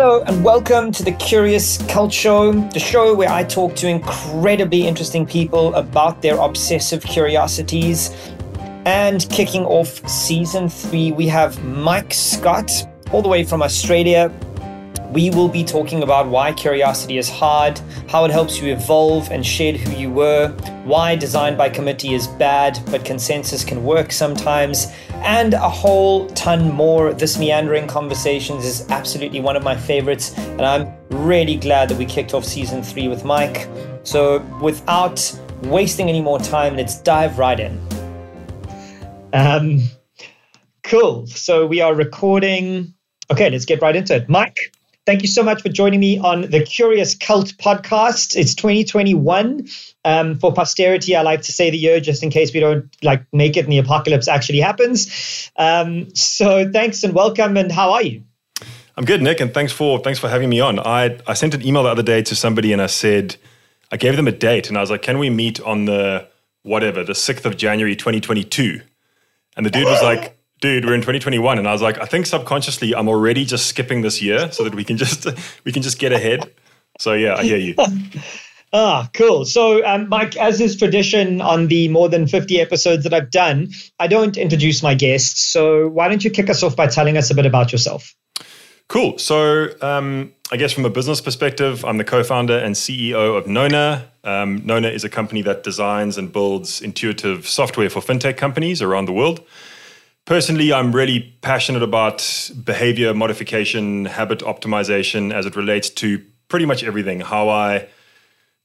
Hello, and welcome to the Curious Cult Show, the show where I talk to incredibly interesting people about their obsessive curiosities. And kicking off season three, we have Mike Scott, all the way from Australia. We will be talking about why curiosity is hard, how it helps you evolve and shed who you were, why design by committee is bad, but consensus can work sometimes, and a whole ton more. This Meandering Conversations is absolutely one of my favorites, and I'm really glad that we kicked off season three with Mike. So, without wasting any more time, let's dive right in. Um, cool. So, we are recording. Okay, let's get right into it. Mike, Thank you so much for joining me on the Curious Cult podcast. It's 2021. Um, for posterity, I like to say the year just in case we don't like make it and the apocalypse actually happens. Um, so thanks and welcome. And how are you? I'm good, Nick, and thanks for thanks for having me on. I I sent an email the other day to somebody and I said I gave them a date and I was like, "Can we meet on the whatever the sixth of January, 2022?" And the dude was like, dude, we're in 2021, and I was like, I think subconsciously I'm already just skipping this year so that we can just we can just get ahead. So yeah, I hear you. Ah, cool. So, um, Mike, as is tradition on the more than 50 episodes that I've done, I don't introduce my guests. So, why don't you kick us off by telling us a bit about yourself? Cool. So, um, I guess from a business perspective, I'm the co founder and CEO of Nona. Um, Nona is a company that designs and builds intuitive software for fintech companies around the world. Personally, I'm really passionate about behavior modification, habit optimization as it relates to pretty much everything. How I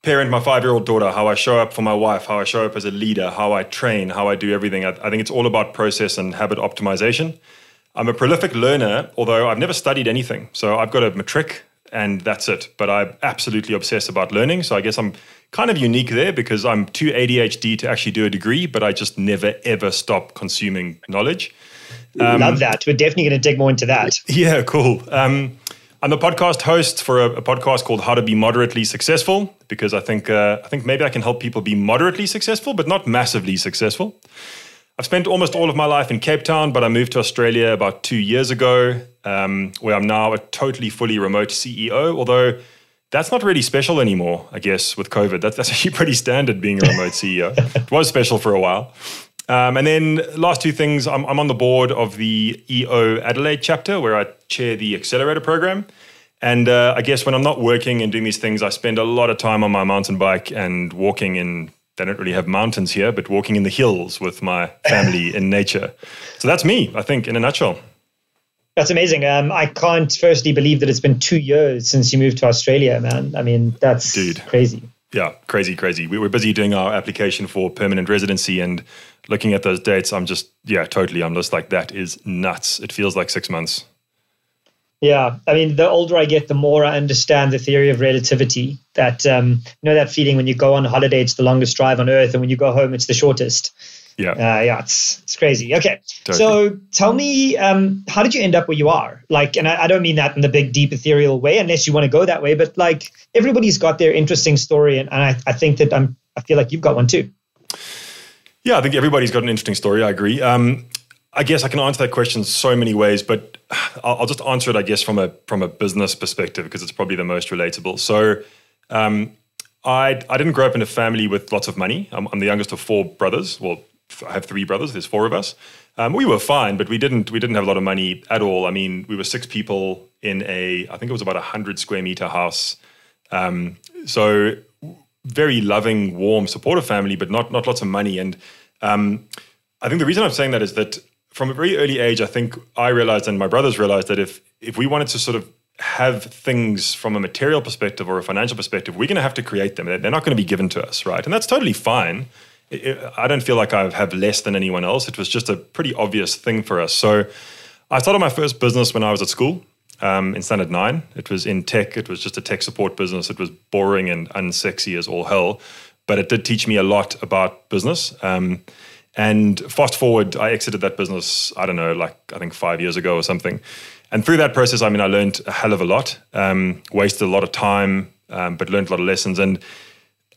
parent my five year old daughter, how I show up for my wife, how I show up as a leader, how I train, how I do everything. I, I think it's all about process and habit optimization. I'm a prolific learner, although I've never studied anything. So I've got a matric and that's it. But I'm absolutely obsessed about learning. So I guess I'm kind of unique there because I'm too ADHD to actually do a degree, but I just never ever stop consuming knowledge. Um, Love that. We're definitely going to dig more into that. Yeah, cool. Um, I'm a podcast host for a, a, podcast called How to Be Moderately Successful because I think uh, I think maybe I can help people be moderately successful, but not massively successful. I've spent almost all of my life in Cape Town, but I moved to Australia about two years ago, um, where I'm now a totally fully remote CEO. Although that's not really special anymore, I guess, with COVID. That's, that's actually pretty standard being a remote CEO. it was special for a while. Um, and then last two things, I'm, I'm, on the board of the EO Adelaide chapter where I chair the accelerator program. And uh, I guess when I'm not working and doing these things, I spend a lot of time on my mountain bike and walking in. They don't really have mountains here, but walking in the hills with my family in nature. So that's me, I think, in a nutshell. That's amazing. Um, I can't firstly believe that it's been two years since you moved to Australia, man. I mean, that's Dude. crazy. Yeah, crazy, crazy. We were busy doing our application for permanent residency and looking at those dates. I'm just, yeah, totally. I'm just like, that is nuts. It feels like six months. Yeah, I mean, the older I get, the more I understand the theory of relativity. That um, you know that feeling when you go on holiday, it's the longest drive on earth, and when you go home, it's the shortest. Yeah. Uh, yeah, it's it's crazy. Okay. Totally. So tell me, um, how did you end up where you are? Like, and I, I, don't mean that in the big, deep, ethereal way, unless you want to go that way, but like everybody's got their interesting story. And, and I, I think that I'm, I feel like you've got one too. Yeah, I think everybody's got an interesting story. I agree. Um, I guess I can answer that question so many ways, but I'll, I'll, just answer it, I guess, from a from a business perspective because it's probably the most relatable. So, um, I I didn't grow up in a family with lots of money. I'm, I'm the youngest of four brothers. Well, I have three brothers. There's four of us. Um, we were fine, but we didn't we didn't have a lot of money at all. I mean, we were six people in a I think it was about a hundred square meter house. Um, so very loving, warm, supportive family, but not not lots of money. And um, I think the reason I'm saying that is that from a very early age, I think I realized and my brothers realized that if if we wanted to sort of have things from a material perspective or a financial perspective, we're going to have to create them. They're not going to be given to us, right? And that's totally fine I don't feel like I have less than anyone else. It was just a pretty obvious thing for us. So I started my first business when I was at school um, in standard nine. It was in tech. It was just a tech support business. It was boring and unsexy as all hell, but it did teach me a lot about business. Um, and fast forward, I exited that business, I don't know, like I think five years ago or something. And through that process, I mean, I learned a hell of a lot, um, wasted a lot of time, um, but learned a lot of lessons. And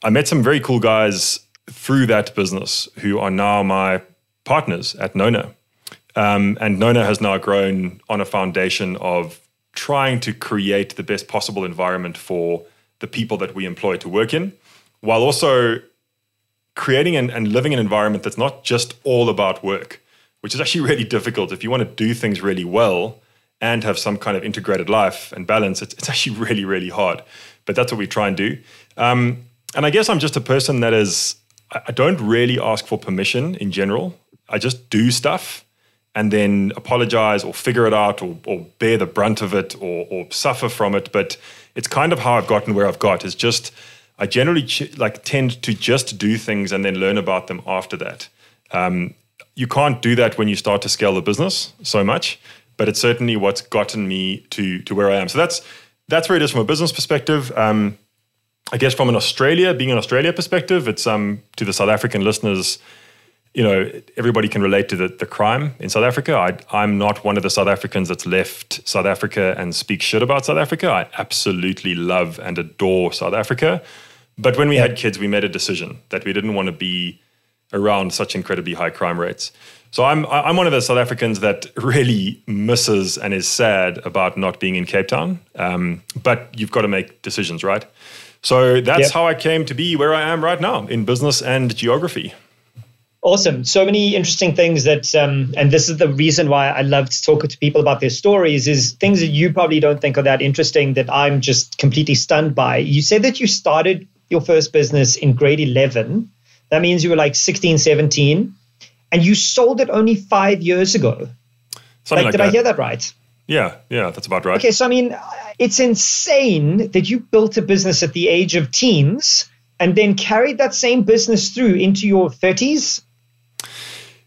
I met some very cool guys through that business who are now my partners at Nona. Um, and Nona has now grown on a foundation of trying to create the best possible environment for the people that we employ to work in, while also creating and, and living an environment that's not just all about work, which is actually really difficult. If you want to do things really well and have some kind of integrated life and balance, it's, it's actually really, really hard. But that's what we try and do. Um, and I guess I'm just a person that is, I don't really ask for permission in general. I just do stuff and then apologize or figure it out or, or bear the brunt of it or, or, suffer from it. But it's kind of how I've gotten where I've got. Is just I generally ch- like tend to just do things and then learn about them after that. Um, you can't do that when you start to scale the business so much, but it's certainly what's gotten me to to where I am. So that's that's where it is from a business perspective. Um, I guess from an Australia, being an Australia perspective, it's um, to the South African listeners you know, everybody can relate to the, the crime in South Africa. I, I'm not one of the South Africans that's left South Africa and speak shit about South Africa. I absolutely love and adore South Africa. But when we yeah. had kids, we made a decision that we didn't want to be around such incredibly high crime rates. So I'm I'm one of the South Africans that really misses and is sad about not being in Cape Town. Um, but you've got to make decisions, right? So that's yep. how I came to be where I am right now in business and geography. Awesome. So many interesting things that, um, and this is the reason why I love to talk to people about their stories, is things that you probably don't think are that interesting that I'm just completely stunned by. You said that you started your first business in grade 11. That means you were like 16, 17, and you sold it only five years ago. Something like, like did that. I hear that right? Yeah, yeah, that's about right. Okay, so I mean, it's insane that you built a business at the age of teens and then carried that same business through into your 30s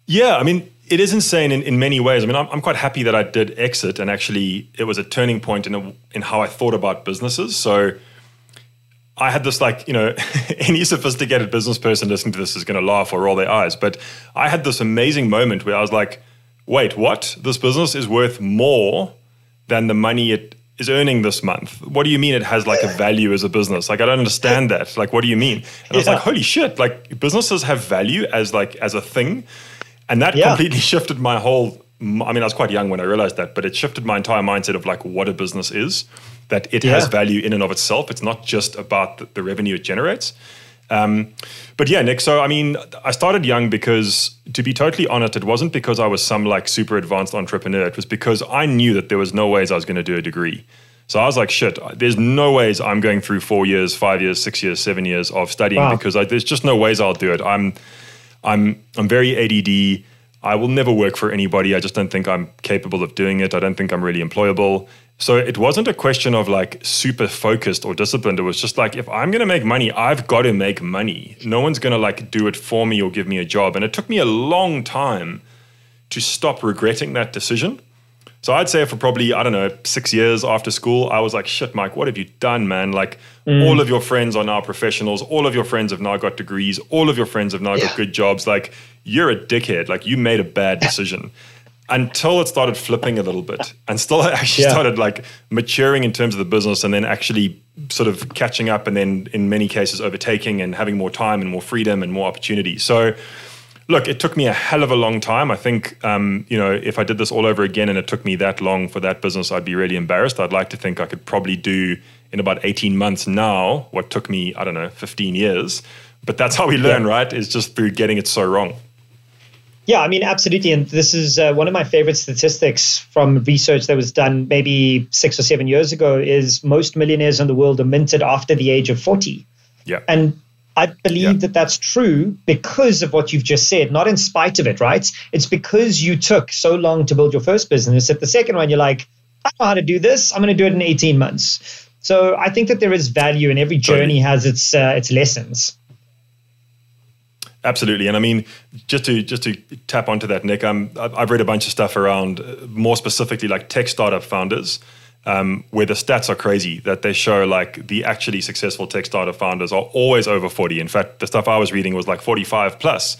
yeah, I mean, it is insane in, in many ways. I mean, I'm, I'm quite happy that I did exit, and actually, it was a turning point in a, in how I thought about businesses. So, I had this like you know, any sophisticated business person listening to this is going to laugh or roll their eyes, but I had this amazing moment where I was like, "Wait, what? This business is worth more than the money it is earning this month. What do you mean it has like a value as a business? Like I don't understand that. Like what do you mean?" And I was like, "Holy shit! Like businesses have value as like as a thing." And that yeah. completely shifted my whole. I mean, I was quite young when I realized that, but it shifted my entire mindset of like what a business is. That it yeah. has value in and of itself. It's not just about the, the revenue it generates. Um, but yeah, Nick. So I mean, I started young because, to be totally honest, it wasn't because I was some like super advanced entrepreneur. It was because I knew that there was no ways I was going to do a degree. So I was like, shit, there's no ways I'm going through four years, five years, six years, seven years of studying wow. because I, there's just no ways I'll do it. I'm I'm I'm very ADD. I will never work for anybody. I just don't think I'm capable of doing it. I don't think I'm really employable. So it wasn't a question of like super focused or disciplined. It was just like if I'm going to make money, I've got to make money. No one's going to like do it for me or give me a job. And it took me a long time to stop regretting that decision. So I'd say for probably, I don't know, six years after school, I was like, shit, Mike, what have you done, man? Like, mm. all of your friends are now professionals. All of your friends have now got degrees. All of your friends have now yeah. got good jobs. Like, you're a dickhead. Like, you made a bad decision. Until it started flipping a little bit and still actually yeah. started like maturing in terms of the business and then actually sort of catching up and then in many cases overtaking and having more time and more freedom and more opportunity. So, Look, it took me a hell of a long time. I think, um, you know, if I did this all over again and it took me that long for that business, I'd be really embarrassed. I'd like to think I could probably do in about 18 months now what took me, I don't know, 15 years. But that's how we learn, yeah. right? Is just through getting it so wrong. Yeah, I mean, absolutely. And this is uh, one of my favorite statistics from research that was done maybe six or seven years ago is most millionaires in the world are minted after the age of 40. Yeah. And I believe yeah. that that's true because of what you've just said, not in spite of it, right? It's because you took so long to build your first business. At the second one, you're like, I know how to do this. I'm going to do it in 18 months. So I think that there is value, and every journey has its uh, its lessons. Absolutely, and I mean, just to just to tap onto that, Nick, um, I've read a bunch of stuff around, uh, more specifically, like tech startup founders um, where the stats are crazy that they show like the actually successful tech startup founders are always over 40. In fact, the stuff I was reading was like 45 plus.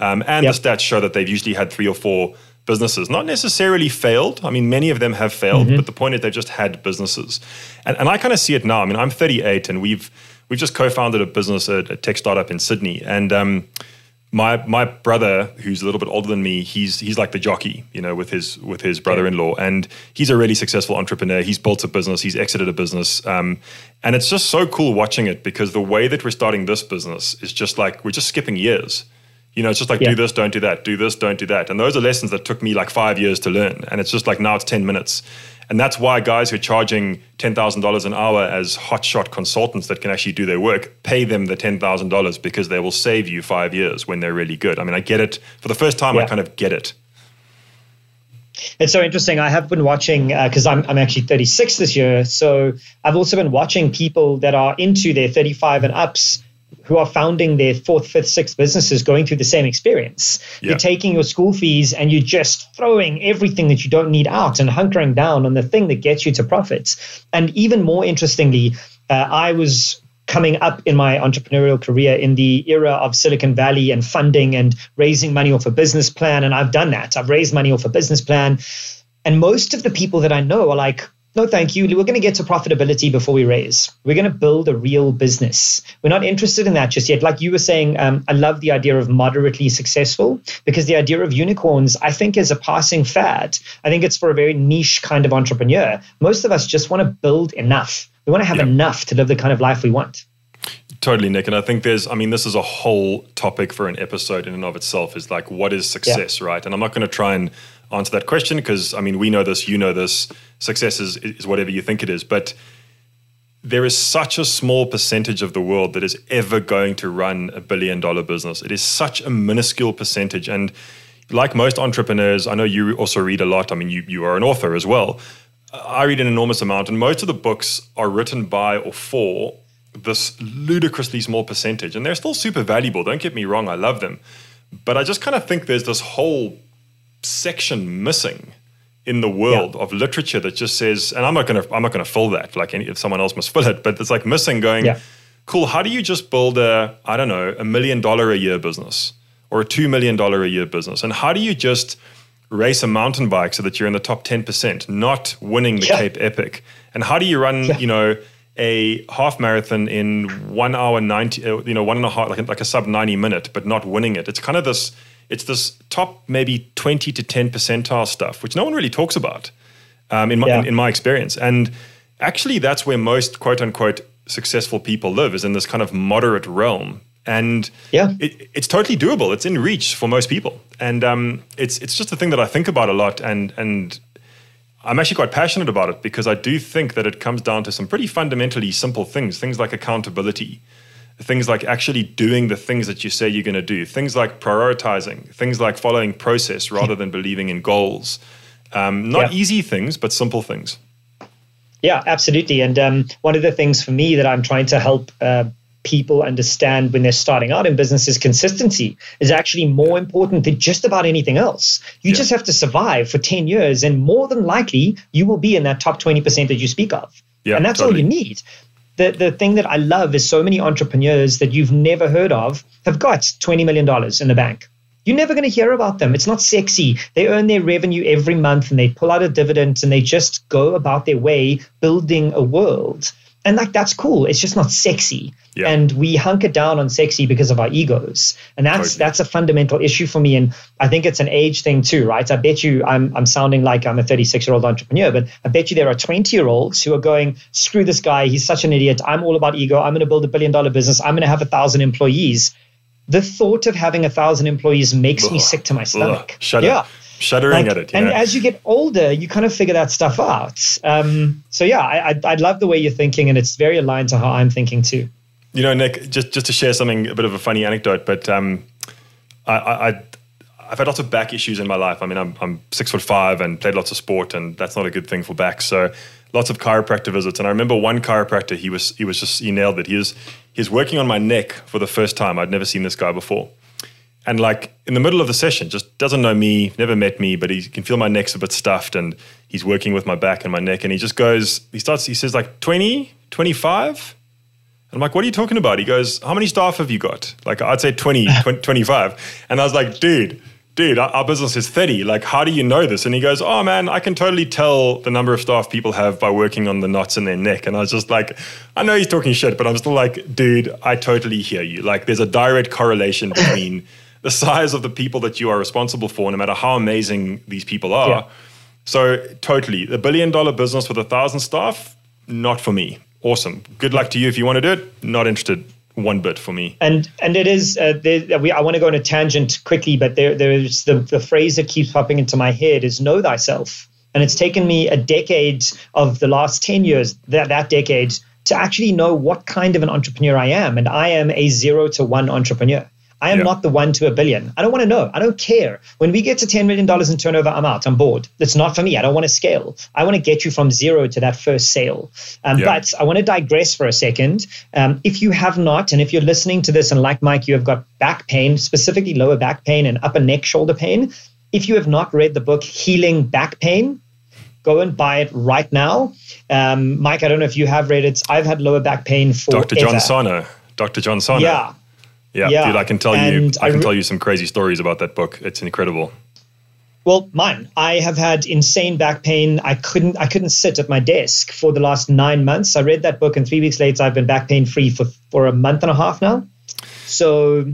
Um, and yep. the stats show that they've usually had three or four businesses, not necessarily failed. I mean, many of them have failed, mm-hmm. but the point is they've just had businesses. And, and I kind of see it now. I mean, I'm 38 and we've we've just co-founded a business, a, a tech startup in Sydney. And um, my my brother, who's a little bit older than me, he's he's like the jockey, you know, with his with his brother-in-law, and he's a really successful entrepreneur. He's built a business, he's exited a business, um, and it's just so cool watching it because the way that we're starting this business is just like we're just skipping years. You know, it's just like Yeah. do this, don't do that, do this, don't do that, and those are lessons that took me like five years to learn, and it's just like now it's ten minutes. And that's why guys who are charging $10,000 an hour as hotshot consultants that can actually do their work, pay them the $10,000 because they will save you five years when they're really good. I mean, I get it. For the first time, I kind of get it. It's so interesting. I have been watching uh, because I'm I'm actually 36 this year, so I've also been watching people that are into their 35 and ups who are founding their fourth, fifth, sixth businesses going through the same experience. Yeah. You're taking your school fees and you're just throwing everything that you don't need out and hunkering down on the thing that gets you to profits. And even more interestingly, uh, I was coming up in my entrepreneurial career in the era of Silicon Valley and funding and raising money off a business plan. And I've done that. I've raised money off a business plan. And most of the people that I know are like, no, thank you. We're going to get to profitability before we raise. We're going to build a real business. We're not interested in that just yet. Like you were saying, um, I love the idea of moderately successful because the idea of unicorns, I think, is a passing fad. I think it's for a very niche kind of entrepreneur. Most of us just want to build enough. We want to have Yeah. enough to live the kind of life we want. Totally, Nick. And I think there's, I mean, this is a whole topic for an episode in and of itself is like, what is success, right? And I'm not going to try and answer that question because, I mean, we know this, you know this. Success is, is whatever you think it is. But there is such a small percentage of the world that is ever going to run a billion dollar business. It is such a minuscule percentage. And like most entrepreneurs, I know you also read a lot. I mean, you, you are an author as well. I read an enormous amount, and most of the books are written by or for this ludicrously small percentage. And they're still super valuable. Don't get me wrong, I love them. But I just kind of think there's this whole section missing in the world of literature that just says, and I'm not gonna I'm not gonna fill that. Like any, if someone else must fill it, but it's like missing going, Yeah. cool, how do you just build a, I don't know, a million dollar a year business or a two million dollar a year business? And how do you just race a mountain bike so that you're in the top 10%, not winning the Yeah. Cape Epic? And how do you run, Yeah. you know, a half marathon in one hour 90, uh, you know, one and a half, like, like a sub 90 minute, but not winning it? It's kind of this, it's this top maybe 20 to 10 percentile stuff, which no one really talks about um, in, my, Yeah. in, in my experience. And actually, that's where most quote unquote successful people live is in this kind of moderate realm. And Yeah. it, it's totally doable. It's in reach for most people. And um, it's, it's just a thing that I think about a lot. And, and I'm actually quite passionate about it because I do think that it comes down to some pretty fundamentally simple things, things like accountability, things like actually doing the things that you say you're going to do, things like prioritizing, things like following process rather than believing in goals. Um, not Yeah. easy things, but simple things. Yeah, absolutely. And um, one of the things for me that I'm trying to help uh, people understand when they're starting out in business is consistency is actually more important than just about anything else. You Yeah. just have to survive for 10 years, and more than likely, you will be in that top 20% that you speak of. Yeah, and that's totally. all you need. The, the thing that I love is so many entrepreneurs that you've never heard of have got $20 million in the bank. You're never going to hear about them. It's not sexy. They earn their revenue every month and they pull out a dividend and they just go about their way building a world. And like that's cool. It's just not sexy. Yeah. And we hunker down on sexy because of our egos. And that's Totally. that's a fundamental issue for me. And I think it's an age thing too, right? I bet you I'm I'm sounding like I'm a 36 year old entrepreneur, but I bet you there are 20 year olds who are going, screw this guy, he's such an idiot. I'm all about ego. I'm gonna build a billion dollar business. I'm gonna have a thousand employees. The thought of having a thousand employees makes me sick to my stomach. Ugh, shudder. Yeah. Shuddering Like, at it. and know? as you get older, you kind of figure that stuff out. Um, so yeah, I, I, I love the way you're thinking, and it's very aligned to how I'm thinking too. You know, Nick, just just to share something, a bit of a funny anecdote, but um, I, I, I- I've had lots of back issues in my life. I mean, I'm, I'm six foot five and played lots of sport, and that's not a good thing for back. So, lots of chiropractor visits. And I remember one chiropractor, he was he was just he nailed it. He was he was working on my neck for the first time. I'd never seen this guy before. And like in the middle of the session, just doesn't know me, never met me, but he can feel my neck's a bit stuffed and he's working with my back and my neck. And he just goes, he starts, he says like 20, 25. And I'm like, what are you talking about? He goes, how many staff have you got? Like, I'd say 20, 20 25. And I was like, dude, dude, our, our business is 30. Like, how do you know this? And he goes, oh man, I can totally tell the number of staff people have by working on the knots in their neck. And I was just like, I know he's talking shit, but I'm still like, dude, I totally hear you. Like, there's a direct correlation between the size of the people that you are responsible for, no matter how amazing these people are. Yeah. So totally, a billion dollar business with a thousand staff, not for me. Awesome. Good luck to you if you want to do it. Not interested one bit for me. And and it is uh, there, we, I want to go on a tangent quickly, but there there's the the phrase that keeps popping into my head is know thyself. And it's taken me a decade of the last 10 years, that, that decade, to actually know what kind of an entrepreneur I am. And I am a zero to one entrepreneur. I am yeah. not the one to a billion. I don't want to know. I don't care. When we get to $10 million in turnover, I'm out. I'm bored. That's not for me. I don't want to scale. I want to get you from zero to that first sale. Um, yeah. But I want to digress for a second. Um, if you have not, and if you're listening to this and like Mike, you have got back pain, specifically lower back pain and upper neck shoulder pain, if you have not read the book Healing Back Pain, go and buy it right now. Um, Mike, I don't know if you have read it. I've had lower back pain for Dr. John Sarno. Dr. John Sarno. Yeah. Yeah, yeah. dude, I can tell and you I can re- tell you some crazy stories about that book. It's incredible. Well, mine. I have had insane back pain. I couldn't I couldn't sit at my desk for the last 9 months. I read that book and 3 weeks later I've been back pain free for for a month and a half now. So,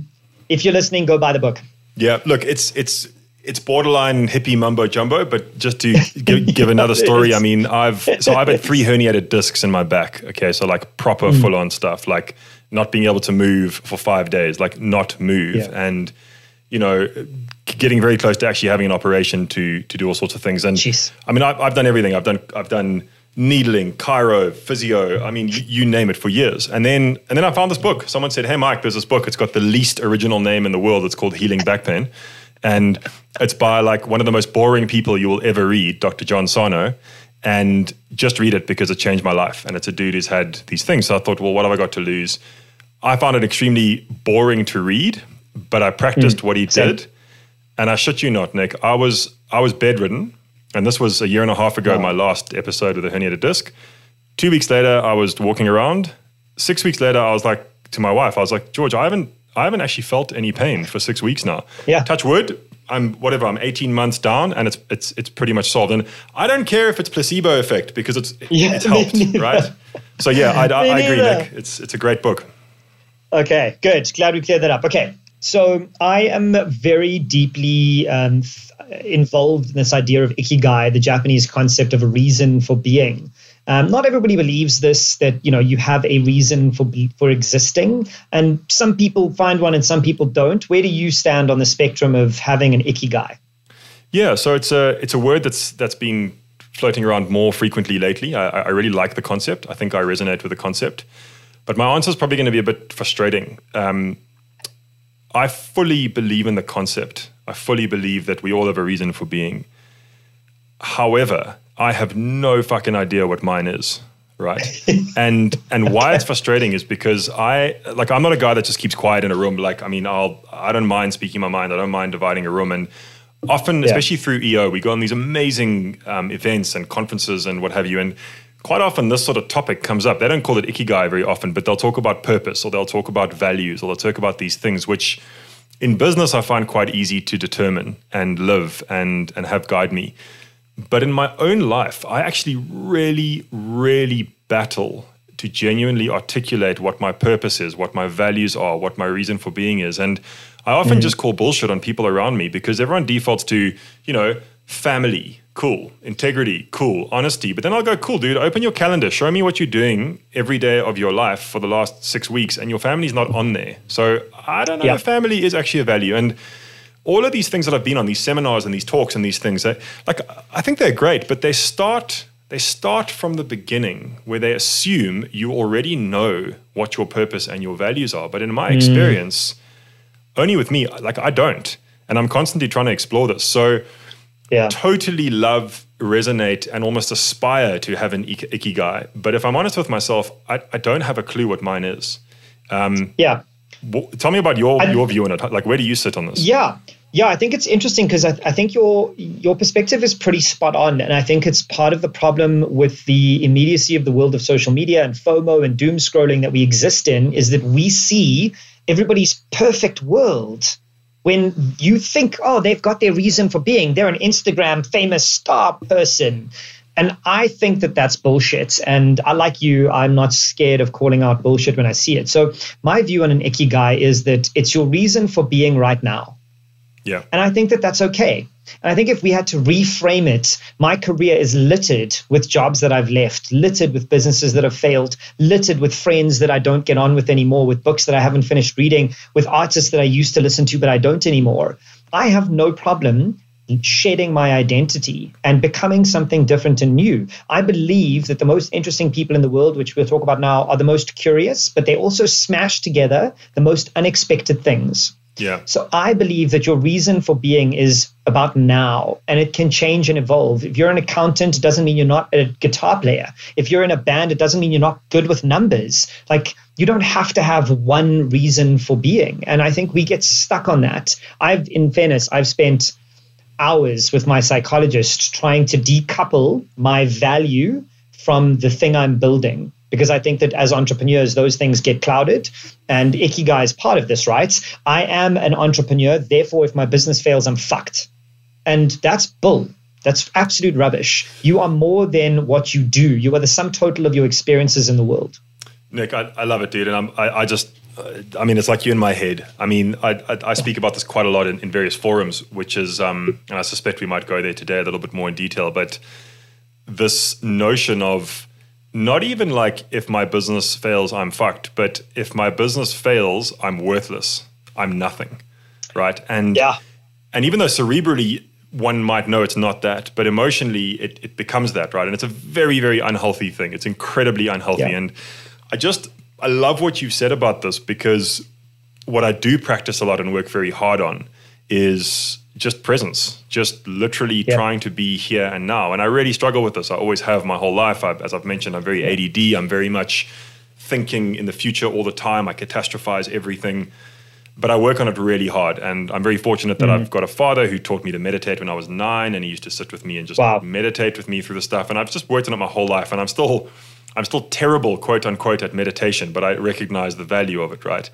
if you're listening, go buy the book. Yeah, look, it's it's it's borderline hippie mumbo jumbo, but just to give, give another story, I mean, I've so I've had three herniated discs in my back. Okay, so like proper mm. full on stuff, like not being able to move for five days, like not move, yeah. and you know, getting very close to actually having an operation to to do all sorts of things. And Jeez. I mean, I've, I've done everything. I've done I've done needling, chiro, physio. I mean, you, you, name it for years. And then and then I found this book. Someone said, "Hey, Mike, there's this book. It's got the least original name in the world. It's called Healing Back Pain." and it's by like one of the most boring people you will ever read, Dr. John Sarno. And just read it because it changed my life. And it's a dude who's had these things. So I thought, well, what have I got to lose? I found it extremely boring to read, but I practiced mm, what he same. did. And I shit you not, Nick, I was I was bedridden, and this was a year and a half ago, my last episode with a herniated disc. Two weeks later, I was walking around. Six weeks later, I was like to my wife, I was like, George, I haven't I haven't actually felt any pain for six weeks now. Yeah. Touch wood. I'm whatever. I'm 18 months down, and it's it's it's pretty much solved. And I don't care if it's placebo effect because it's yeah, it's helped, right? So yeah, I, I, I agree, Nick. It's it's a great book. Okay, good. Glad we cleared that up. Okay, so I am very deeply um, involved in this idea of ikigai, the Japanese concept of a reason for being. Um, not everybody believes this that you know you have a reason for for existing, and some people find one and some people don't. Where do you stand on the spectrum of having an ikigai? Yeah, so it's a it's a word that's that's been floating around more frequently lately. I, I really like the concept. I think I resonate with the concept, but my answer is probably going to be a bit frustrating. Um, I fully believe in the concept. I fully believe that we all have a reason for being. However, I have no fucking idea what mine is. Right. and and why it's frustrating is because I like I'm not a guy that just keeps quiet in a room. Like, I mean, I'll I don't mind speaking my mind. I don't mind dividing a room. And often, yeah. especially through EO, we go on these amazing um, events and conferences and what have you. And quite often this sort of topic comes up. They don't call it ikigai very often, but they'll talk about purpose or they'll talk about values or they'll talk about these things which in business I find quite easy to determine and live and and have guide me. But in my own life, I actually really, really battle to genuinely articulate what my purpose is, what my values are, what my reason for being is. And I often mm. just call bullshit on people around me because everyone defaults to, you know, family, cool, integrity, cool, honesty. But then I'll go, cool, dude, open your calendar, show me what you're doing every day of your life for the last six weeks, and your family's not on there. So I don't know yeah. family is actually a value. And all of these things that I've been on, these seminars and these talks and these things, like I think they're great, but they start they start from the beginning where they assume you already know what your purpose and your values are. But in my mm. experience, only with me, like I don't, and I'm constantly trying to explore this. So, yeah, totally love, resonate, and almost aspire to have an ikigai. But if I'm honest with myself, I, I don't have a clue what mine is. Um, yeah. Tell me about your your view on it. Like, where do you sit on this? Yeah. Yeah, I think it's interesting because I, I, think your your perspective is pretty spot on, and I think it's part of the problem with the immediacy of the world of social media and FOMO and doom scrolling that we exist in is that we see everybody's perfect world. When you think, oh, they've got their reason for being, they're an Instagram famous star person, And I think that that's bullshit. And I like you, I'm not scared of calling out bullshit when I see it. So my view on an ikigai is that it's your reason for being right now. Yeah. And I think that that's okay. And I think if we had to reframe it, my career is littered with jobs that I've left, littered with businesses that have failed, littered with friends that I don't get on with anymore, with books that I haven't finished reading, with artists that I used to listen to but I don't anymore. I have no problem shedding my identity and becoming something different and new. I believe that the most interesting people in the world, which we'll talk about now, are the most curious, but they also smash together the most unexpected things. Yeah. So I believe that your reason for being is about now and it can change and evolve. If you're an accountant, it doesn't mean you're not a guitar player. If you're in a band, it doesn't mean you're not good with numbers. Like you don't have to have one reason for being. And I think we get stuck on that. I've, in fairness, I've spent hours with my psychologist trying to decouple my value from the thing I'm building because I think that as entrepreneurs, those things get clouded. And Ikigai is part of this, right? I am an entrepreneur. Therefore, if my business fails, I'm fucked. And that's bull. That's absolute rubbish. You are more than what you do. You are the sum total of your experiences in the world. Nick, I, I love it, dude. And I'm, I, I just, I mean, it's like you in my head. I mean, I, I, I speak about this quite a lot in, in various forums, which is, um, and I suspect we might go there today a little bit more in detail, but this notion of, not even like if my business fails, I'm fucked, but if my business fails, I'm worthless. I'm nothing. Right. And yeah. And even though cerebrally one might know it's not that, but emotionally it, it becomes that, right? And it's a very, very unhealthy thing. It's incredibly unhealthy. Yeah. And I just I love what you've said about this because what I do practice a lot and work very hard on is just presence, just literally trying to be here and now. And I really struggle with this. I always have my whole life. I, as I've mentioned, I'm very ADD. I'm very much thinking in the future all the time. I catastrophize everything. But I work on it really hard. And I'm very fortunate that mm-hmm. I've got a father who taught me to meditate when I was nine and he used to sit with me and just wow. meditate with me through the stuff. And I've just worked on it my whole life. And I'm still I'm still terrible, quote unquote, at meditation, but I recognize the value of it, right?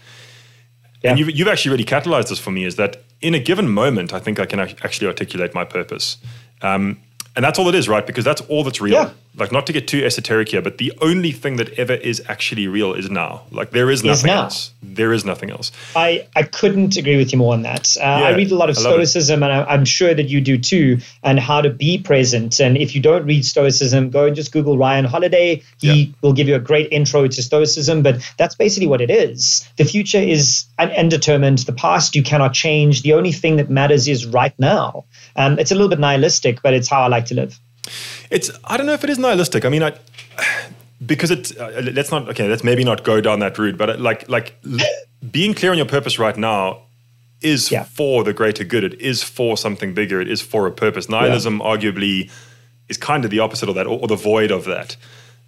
Yeah. And you've, you've actually really catalyzed this for me is that in a given moment, I think I can actually articulate my purpose. Um, and that's all it is, right? Because that's all that's real. Yeah like not to get too esoteric here, but the only thing that ever is actually real is now. Like there is nothing is else. There is nothing else. I, I couldn't agree with you more on that. Uh, yeah, I read a lot of Stoicism, and I, am sure that you do too, and how to be present. And if you don't read Stoicism, go and just Google Ryan Holiday. He yeah. will give you a great intro to Stoicism, but that's basically what it is. The future is undetermined. The past you cannot change. The only thing that matters is right now. Um, it's a little bit nihilistic, but it's how I like to live. It's I don't know if it is nihilistic. I mean, I because it's uh, let's not okay. Let's maybe not go down that route. But uh, like like being clear on your purpose right now is yeah. for the greater good. It is for something bigger. It is for a purpose. Nihilism, yeah. arguably, is kind of the opposite of that, or, or the void of that.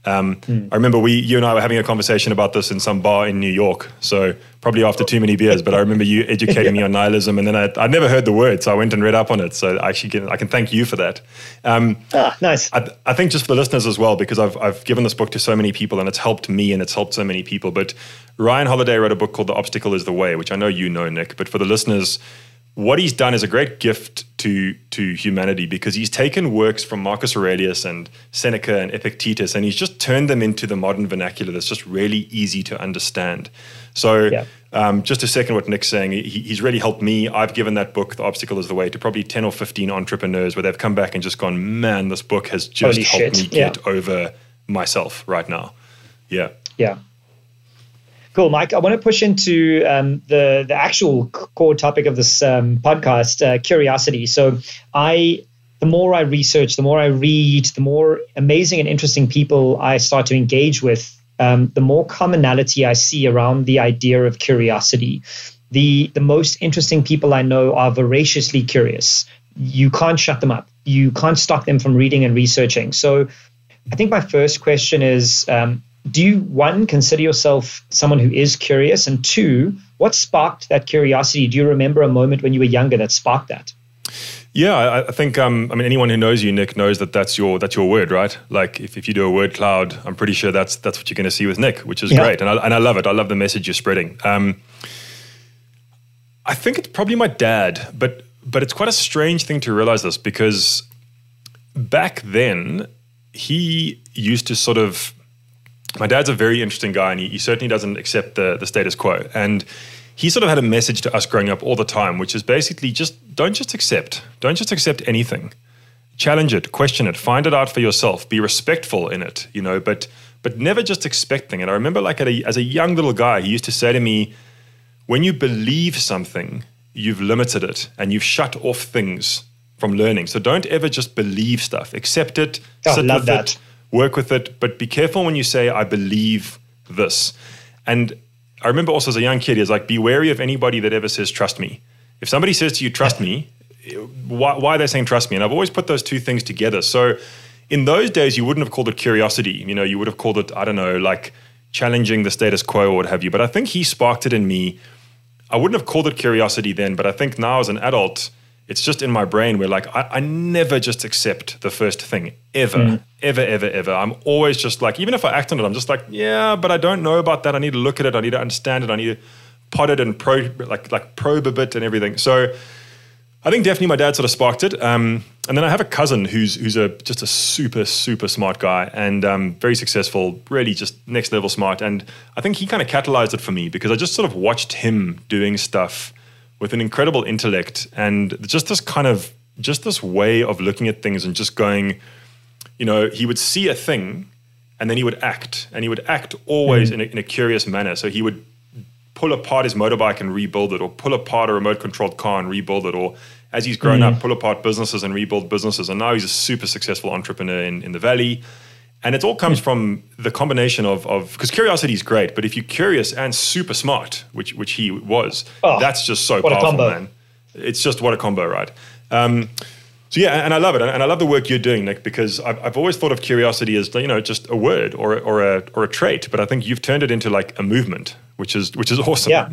Um, mm. I remember we, you and I were having a conversation about this in some bar in New York. So probably after too many beers, but I remember you educating me on nihilism, and then I, would never heard the word, so I went and read up on it. So I actually can, I can thank you for that. Um, ah, nice. I, I, think just for the listeners as well, because I've I've given this book to so many people, and it's helped me, and it's helped so many people. But Ryan Holiday wrote a book called The Obstacle Is the Way, which I know you know, Nick. But for the listeners what he's done is a great gift to to humanity because he's taken works from Marcus Aurelius and Seneca and Epictetus and he's just turned them into the modern vernacular that's just really easy to understand. So, yeah. um, just a second, what Nick's saying, he, he's really helped me. I've given that book, The Obstacle is the Way, to probably 10 or 15 entrepreneurs where they've come back and just gone, man, this book has just Holy helped shit. me get yeah. over myself right now. Yeah. Yeah. Cool, Mike. I want to push into um, the the actual core topic of this um, podcast, uh, curiosity. So, I the more I research, the more I read, the more amazing and interesting people I start to engage with, um, the more commonality I see around the idea of curiosity. The the most interesting people I know are voraciously curious. You can't shut them up. You can't stop them from reading and researching. So, I think my first question is um, do you one consider yourself someone who is curious and two what sparked that curiosity do you remember a moment when you were younger that sparked that yeah, I, I think um, I mean anyone who knows you, Nick, knows that that's your that's your word, right? Like if, if you do a word cloud, I'm pretty sure that's that's what you're going to see with Nick, which is yeah. great, and I, and I love it. I love the message you're spreading. Um, I think it's probably my dad, but but it's quite a strange thing to realize this because back then he used to sort of. My dad's a very interesting guy, and he, he certainly doesn't accept the the status quo. And he sort of had a message to us growing up all the time, which is basically just don't just accept, don't just accept anything. Challenge it, question it, find it out for yourself. Be respectful in it, you know, but but never just expecting it. I remember, like a, as a young little guy, he used to say to me, "When you believe something, you've limited it and you've shut off things from learning. So don't ever just believe stuff. Accept it, oh, sit with that. it, work with it, but be careful when you say, I believe this. And I remember also as a young kid, is like, be wary of anybody that ever says, trust me. If somebody says to you, trust me, why, why are they saying trust me? And I've always put those two things together. So in those days, you wouldn't have called it curiosity. You know, you would have called it, I don't know, like challenging the status quo or what have you. But I think he sparked it in me. I wouldn't have called it curiosity then, but I think now as an adult, it's just in my brain where like I, I never just accept the first thing ever, mm. ever, ever, ever. I'm always just like, even if I act on it, I'm just like, yeah, but I don't know about that. I need to look at it. I need to understand it. I need to pot it and probe like like probe a bit and everything. So I think definitely my dad sort of sparked it. Um, and then I have a cousin who's who's a just a super super smart guy and um, very successful, really just next level smart. And I think he kind of catalyzed it for me because I just sort of watched him doing stuff with an incredible intellect and just this kind of just this way of looking at things and just going, you know, he would see a thing and then he would act and he would act always mm. in, a, in a curious manner. So he would pull apart his motorbike and rebuild it or pull apart a remote controlled car and rebuild it or as he's grown mm. up, pull apart businesses and rebuild businesses. And now he's a super successful entrepreneur in, in the Valley. And it all comes from the combination of of because curiosity is great, but if you're curious and super smart, which which he was, oh, that's just so powerful, man. It's just what a combo, right? Um, so yeah, and I love it, and I love the work you're doing, Nick, because I've, I've always thought of curiosity as you know just a word or or a or a trait, but I think you've turned it into like a movement, which is which is awesome. Yeah.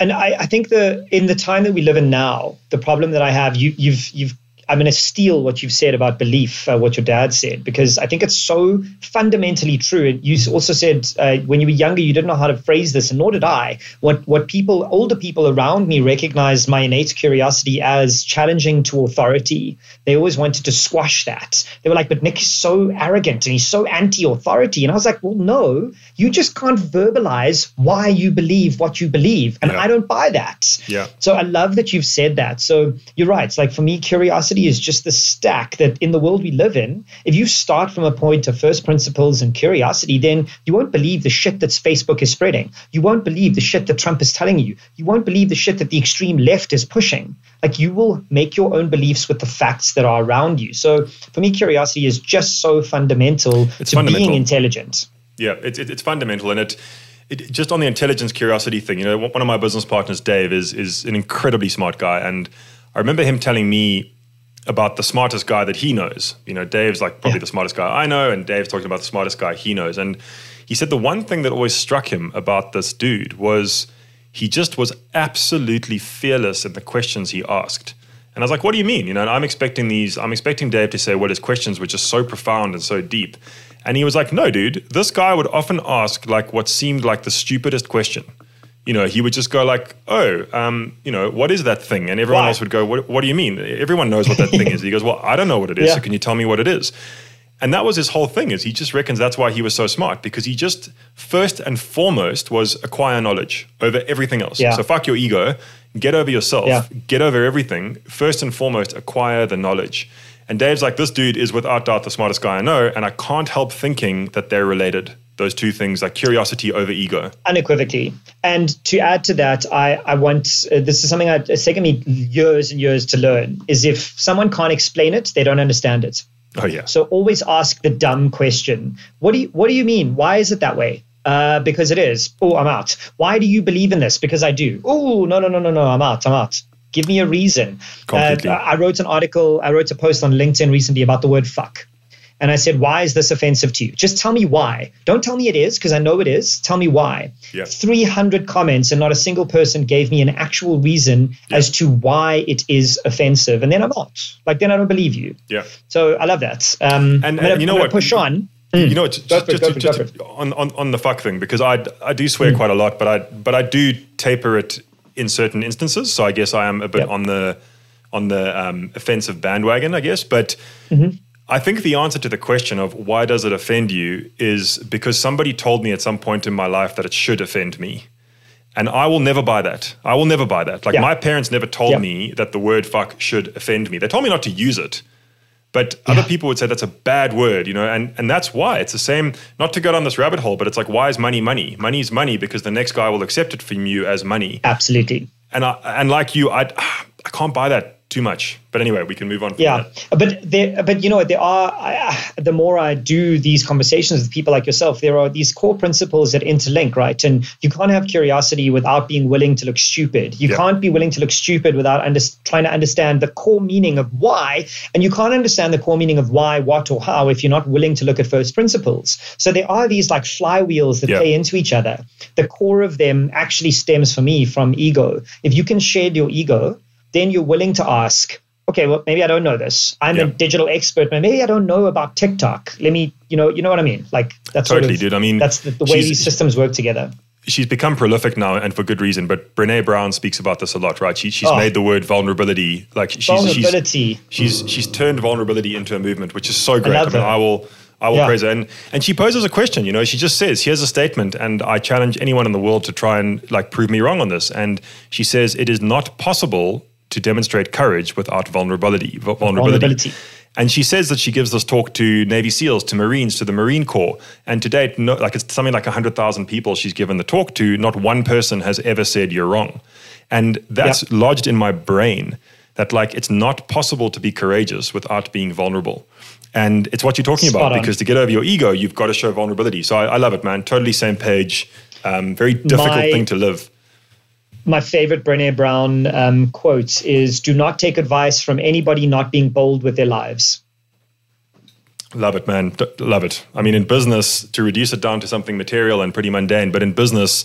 And I, I think the in the time that we live in now, the problem that I have, you, you've you've I'm going to steal what you've said about belief, uh, what your dad said, because I think it's so fundamentally true. You also said uh, when you were younger, you didn't know how to phrase this, and nor did I. What what people, older people around me, recognized my innate curiosity as challenging to authority. They always wanted to squash that. They were like, "But Nick is so arrogant and he's so anti-authority," and I was like, "Well, no, you just can't verbalize why you believe what you believe, and yeah. I don't buy that." Yeah. So I love that you've said that. So you're right. It's like for me, curiosity is just the stack that in the world we live in, if you start from a point of first principles and curiosity, then you won't believe the shit that Facebook is spreading. You won't believe the shit that Trump is telling you. You won't believe the shit that the extreme left is pushing. Like you will make your own beliefs with the facts that are around you. So for me, curiosity is just so fundamental it's to fundamental. being intelligent. Yeah, it's, it's fundamental. And it, it, just on the intelligence curiosity thing, you know, one of my business partners, Dave, is is an incredibly smart guy, and I remember him telling me about the smartest guy that he knows. You know, Dave's like probably yeah. the smartest guy I know, and Dave's talking about the smartest guy he knows. And he said the one thing that always struck him about this dude was he just was absolutely fearless in the questions he asked. And I was like, what do you mean? You know, I'm expecting these, I'm expecting Dave to say, well, his questions were just so profound and so deep. And he was like, no, dude, this guy would often ask like what seemed like the stupidest question you know, he would just go like, "Oh, um, you know, what is that thing?" And everyone else would go, what, "What do you mean?" Everyone knows what that thing is. He goes, "Well, I don't know what it is. Yeah. So can you tell me what it is?" And that was his whole thing. Is he just reckons that's why he was so smart because he just first and foremost was acquire knowledge over everything else. Yeah. So fuck your ego, get over yourself, yeah. get over everything. First and foremost, acquire the knowledge. And Dave's like, this dude is without doubt the smartest guy I know, and I can't help thinking that they're related those two things like curiosity over ego unequivocally and to add to that i i want uh, this is something that has taken me years and years to learn is if someone can't explain it they don't understand it oh yeah so always ask the dumb question what do you what do you mean why is it that way uh, because it is. Oh, I'm out. Why do you believe in this? Because I do. Oh, no, no, no, no, no. I'm out. I'm out. Give me a reason. Uh, I wrote an article, I wrote a post on LinkedIn recently about the word fuck. And I said, Why is this offensive to you? Just tell me why. Don't tell me it is, because I know it is. Tell me why. Yeah. 300 comments, and not a single person gave me an actual reason yeah. as to why it is offensive. And then I'm not. Like, then I don't believe you. Yeah. So I love that. Um, and, and you know what? Push on. You know, just, just, just, just on, on, on the fuck thing, because I, I do swear mm. quite a lot, but I but I do taper it in certain instances. So I guess I am a bit yep. on the on the um, offensive bandwagon, I guess. But mm-hmm. I think the answer to the question of why does it offend you is because somebody told me at some point in my life that it should offend me. And I will never buy that. I will never buy that. Like yeah. my parents never told yeah. me that the word fuck should offend me. They told me not to use it. But yeah. other people would say that's a bad word, you know, and, and that's why. It's the same, not to go down this rabbit hole, but it's like, why is money money? Money is money because the next guy will accept it from you as money. Absolutely. And I, and like you, I I can't buy that too much. But anyway, we can move on. yeah, that. but there, but you know, there are. I, the more I do these conversations with people like yourself, there are these core principles that interlink, right? And you can't have curiosity without being willing to look stupid. You yeah. can't be willing to look stupid without under, trying to understand the core meaning of why. And you can't understand the core meaning of why, what, or how if you're not willing to look at first principles. So there are these like flywheels that yeah. play into each other. The core of them actually stems for me from ego. If you can shed your ego then you're willing to ask, okay, well, maybe I don't know this. I'm yeah. a digital expert, but maybe I don't know about TikTok. Let me, you know, you know what I mean? Like that's totally, sort of, dude. I mean, that's the, the way these systems work together. She's become prolific now, and for good reason. But Brene Brown speaks about this a lot, right? She, she's oh. made the word vulnerability like she's, vulnerability. She's, she's she's turned vulnerability into a movement, which is so great. I, I mean, I will. I will yeah. praise her. And, and she poses a question, you know, she just says, here's a statement, and I challenge anyone in the world to try and like prove me wrong on this. And she says, it is not possible to demonstrate courage without vulnerability. Vulnerability. vulnerability. And she says that she gives this talk to Navy SEALs, to Marines, to the Marine Corps. And to date, no, like it's something like 100,000 people she's given the talk to. Not one person has ever said you're wrong. And that's yep. lodged in my brain that like it's not possible to be courageous without being vulnerable. And it's what you're talking Spot about on. because to get over your ego, you've got to show vulnerability. So I, I love it, man. Totally same page. Um, very difficult my, thing to live my favorite Brene Brown um, quote is Do not take advice from anybody not being bold with their lives. Love it, man. D- love it. I mean, in business, to reduce it down to something material and pretty mundane, but in business,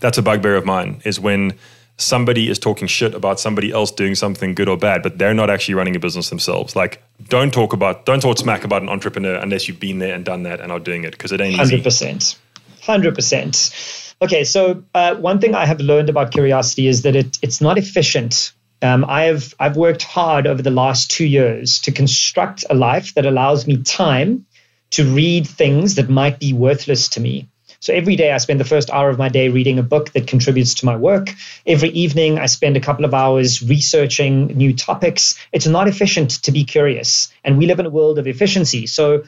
that's a bugbear of mine is when somebody is talking shit about somebody else doing something good or bad, but they're not actually running a business themselves. Like, don't talk about, don't talk smack about an entrepreneur unless you've been there and done that and are doing it because it ain't 100%. easy. 100%. 100%. Okay, so uh, one thing I have learned about curiosity is that it, it's not efficient. Um, I have I've worked hard over the last two years to construct a life that allows me time to read things that might be worthless to me. So every day I spend the first hour of my day reading a book that contributes to my work. Every evening I spend a couple of hours researching new topics. It's not efficient to be curious, and we live in a world of efficiency. So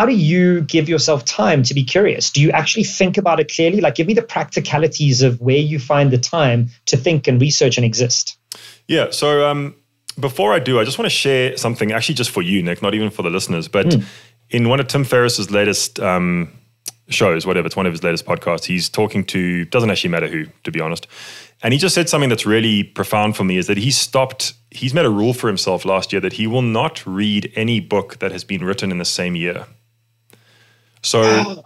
how do you give yourself time to be curious? Do you actually think about it clearly? Like, give me the practicalities of where you find the time to think and research and exist. Yeah. So, um, before I do, I just want to share something actually just for you, Nick, not even for the listeners, but mm. in one of Tim Ferriss's latest um, shows, whatever, it's one of his latest podcasts, he's talking to, doesn't actually matter who, to be honest. And he just said something that's really profound for me is that he stopped, he's made a rule for himself last year that he will not read any book that has been written in the same year. So,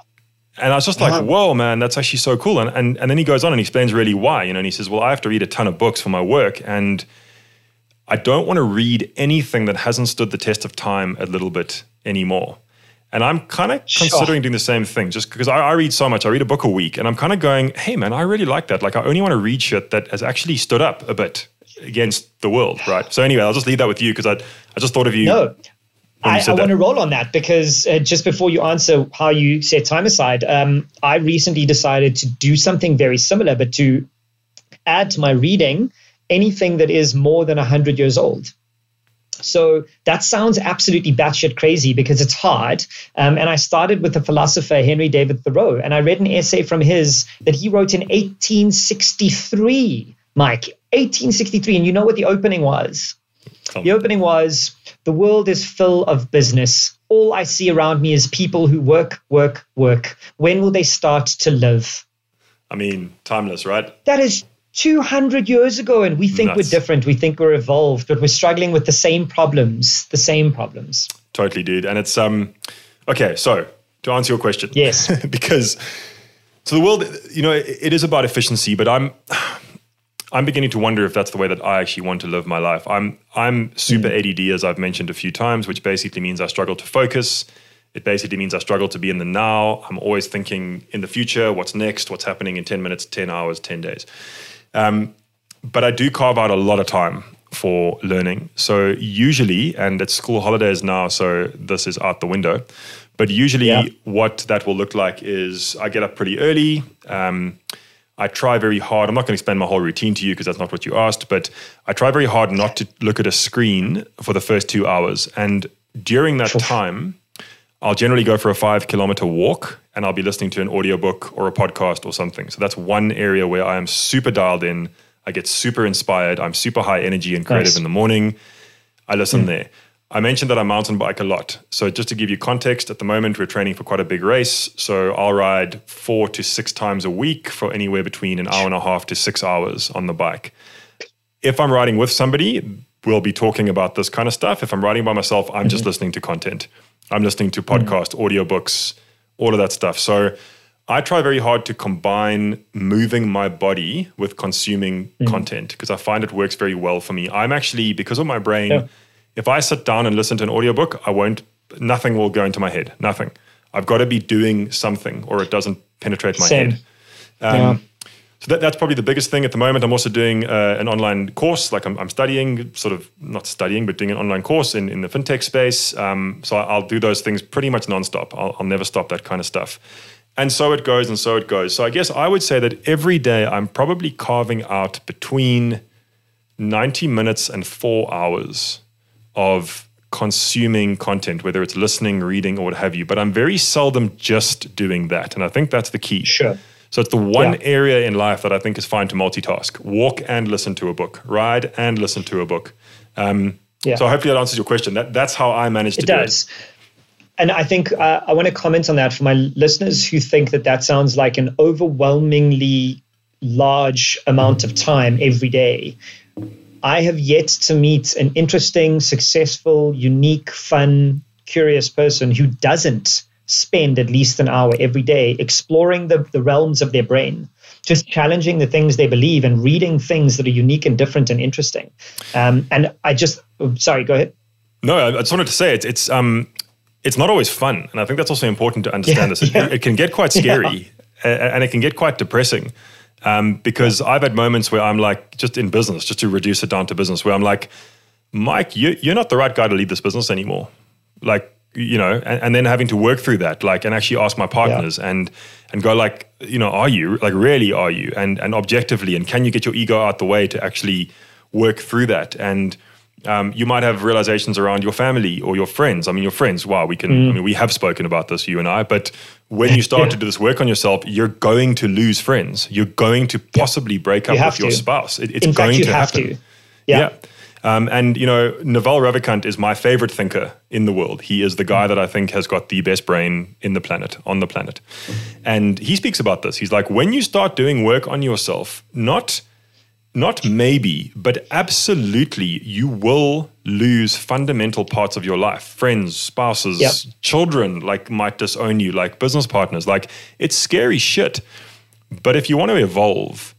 and I was just like, uh-huh. whoa, man, that's actually so cool. And, and, and then he goes on and he explains really why, you know, and he says, well, I have to read a ton of books for my work. And I don't want to read anything that hasn't stood the test of time a little bit anymore. And I'm kind of sure. considering doing the same thing just because I, I, read so much. I read a book a week and I'm kind of going, hey, man, I really like that. Like, I only want to read shit that has actually stood up a bit against the world, right? So, anyway, I'll just leave that with you because I, I just thought of you. No, I, I want to roll on that because uh, just before you answer how you set time aside, um, I recently decided to do something very similar, but to add to my reading anything that is more than 100 years old. So that sounds absolutely batshit crazy because it's hard. Um, and I started with the philosopher Henry David Thoreau, and I read an essay from his that he wrote in 1863, Mike, 1863. And you know what the opening was? The opening was The world is full of business. All I see around me is people who work, work, work. When will they start to live? I mean, timeless, right? That is 200 years ago, and we think Nuts. we're different. We think we're evolved, but we're struggling with the same problems, the same problems. Totally, dude. And it's, um, okay, so to answer your question. Yes. because, so the world, you know, it, it is about efficiency, but I'm, I'm beginning to wonder if that's the way that I actually want to live my life. I'm I'm super mm. ADD as I've mentioned a few times, which basically means I struggle to focus. It basically means I struggle to be in the now. I'm always thinking in the future, what's next, what's happening in 10 minutes, 10 hours, 10 days. Um, but I do carve out a lot of time for learning. So usually, and it's school holidays now, so this is out the window. But usually, yeah. what that will look like is I get up pretty early. Um, I try very hard. I'm not going to explain my whole routine to you because that's not what you asked, but I try very hard not to look at a screen for the first two hours. And during that time, I'll generally go for a five kilometer walk and I'll be listening to an audiobook or a podcast or something. So that's one area where I am super dialed in. I get super inspired. I'm super high energy and creative nice. in the morning. I listen mm. there. I mentioned that I mountain bike a lot. So just to give you context, at the moment we're training for quite a big race. So I'll ride four to six times a week for anywhere between an hour and a half to six hours on the bike. If I'm riding with somebody, we'll be talking about this kind of stuff. If I'm riding by myself, I'm mm-hmm. just listening to content. I'm listening to podcasts, mm-hmm. audiobooks, all of that stuff. So I try very hard to combine moving my body with consuming mm-hmm. content because I find it works very well for me. I'm actually, because of my brain, yeah. If I sit down and listen to an audiobook, I won't, nothing will go into my head. Nothing. I've got to be doing something or it doesn't penetrate my Same. head. Um, yeah. So that, that's probably the biggest thing at the moment. I'm also doing uh, an online course, like I'm, I'm, studying, sort of not studying, but doing an online course in, in the fintech space. Um, so I'll do those things pretty much nonstop. I'll, I'll never stop that kind of stuff. And so it goes, and so it goes. So I guess I would say that every day I'm probably carving out between 90 minutes and four hours of consuming content, whether it's listening, reading, or what have you. But I'm very seldom just doing that. And I think that's the key. Sure. So it's the one yeah. area in life that I think is fine to multitask: walk and listen to a book, ride and listen to a book. Um, yeah. So hopefully that answers your question. That that's how I manage to it do does. it. And I think uh, I want to comment on that for my listeners who think that that sounds like an overwhelmingly large amount of time every day. I have yet to meet an interesting, successful, unique, fun, curious person who doesn't spend at least an hour every day exploring the, the realms of their brain, just challenging the things they believe and reading things that are unique and different and interesting. Um, and I just, oh, sorry, go ahead. No, I just wanted to say it's, it's, um, it's not always fun. And I think that's also important to understand yeah, this. It, yeah. it, can get quite scary yeah. and it can get quite depressing. Um, because I've had moments where I'm like, just in business, just to reduce it down to business, where I'm like, Mike, you, you're not the right guy to lead this business anymore. Like, you know, and, and, then having to work through that, like, and actually ask my partners yeah. and and go like, you know, are you like really are you, and and objectively, and can you get your ego out the way to actually work through that? And um, you might have realizations around your family or your friends. I mean, your friends. Wow, we can. Mm. I mean, we have spoken about this, you and I. But when you start yeah. to do this work on yourself, you're going to lose friends. You're going to possibly break up you with your to. spouse. It, it's In going fact, you to have happen. To. yeah. yeah. Um, and you know, Naval Ravikant is my favorite thinker in the world. He is the guy that I think has got the best brain in the planet, on the planet. And he speaks about this. He's like, when you start doing work on yourself, not not maybe, but absolutely, you will lose fundamental parts of your life. Friends, spouses, yep. children, like might disown you, like business partners. Like it's scary shit. But if you want to evolve,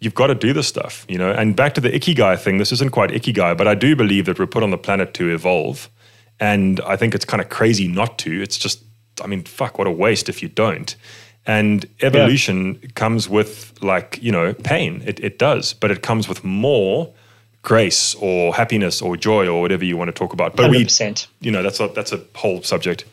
you've got to do this stuff, you know. And back to the ikigai thing, this isn't quite ikigai, but I do believe that we're put on the planet to evolve. And I think it's kind of crazy not to. It's just, I mean, fuck, what a waste if you don't. And evolution yeah. comes with like, you know, pain. It, it does, but it comes with more grace or happiness or joy or whatever you want to talk about. But 100%. we, you know, that's a, that's a whole subject.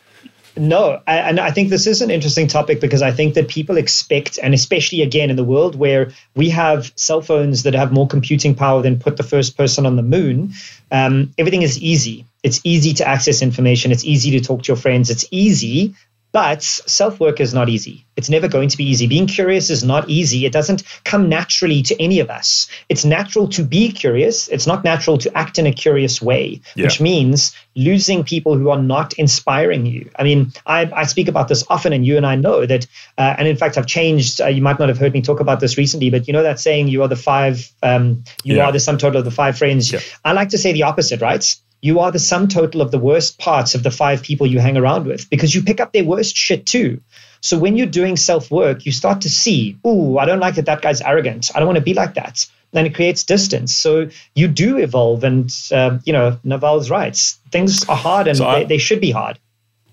No, and I think this is an interesting topic because I think that people expect, and especially again in the world where we have cell phones that have more computing power than put the first person on the moon, um, everything is easy. It's easy to access information. It's easy to talk to your friends. It's easy but self work is not easy. It's never going to be easy. Being curious is not easy. It doesn't come naturally to any of us. It's natural to be curious. It's not natural to act in a curious way, yeah. which means losing people who are not inspiring you. I mean, I, I speak about this often, and you and I know that. Uh, and in fact, I've changed. Uh, you might not have heard me talk about this recently, but you know that saying, "You are the five. Um, you yeah. are the sum total of the five friends." Yeah. I like to say the opposite, right? You are the sum total of the worst parts of the five people you hang around with because you pick up their worst shit too. So when you're doing self work, you start to see, ooh, I don't like that that guy's arrogant. I don't want to be like that. And it creates distance. So you do evolve. And, uh, you know, Naval's right. Things are hard and so I, they, they, should be hard.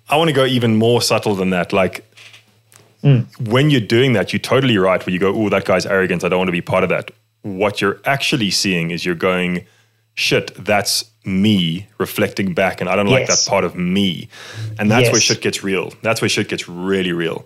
I want to go even more subtle than that. Like, mm. when you're doing that, you're totally right where you go, ooh, that guy's arrogant. I don't want to be part of that. What you're actually seeing is you're going, shit, that's me reflecting back, and I don't like that part of me. And that's where shit gets real. That's where shit gets really real.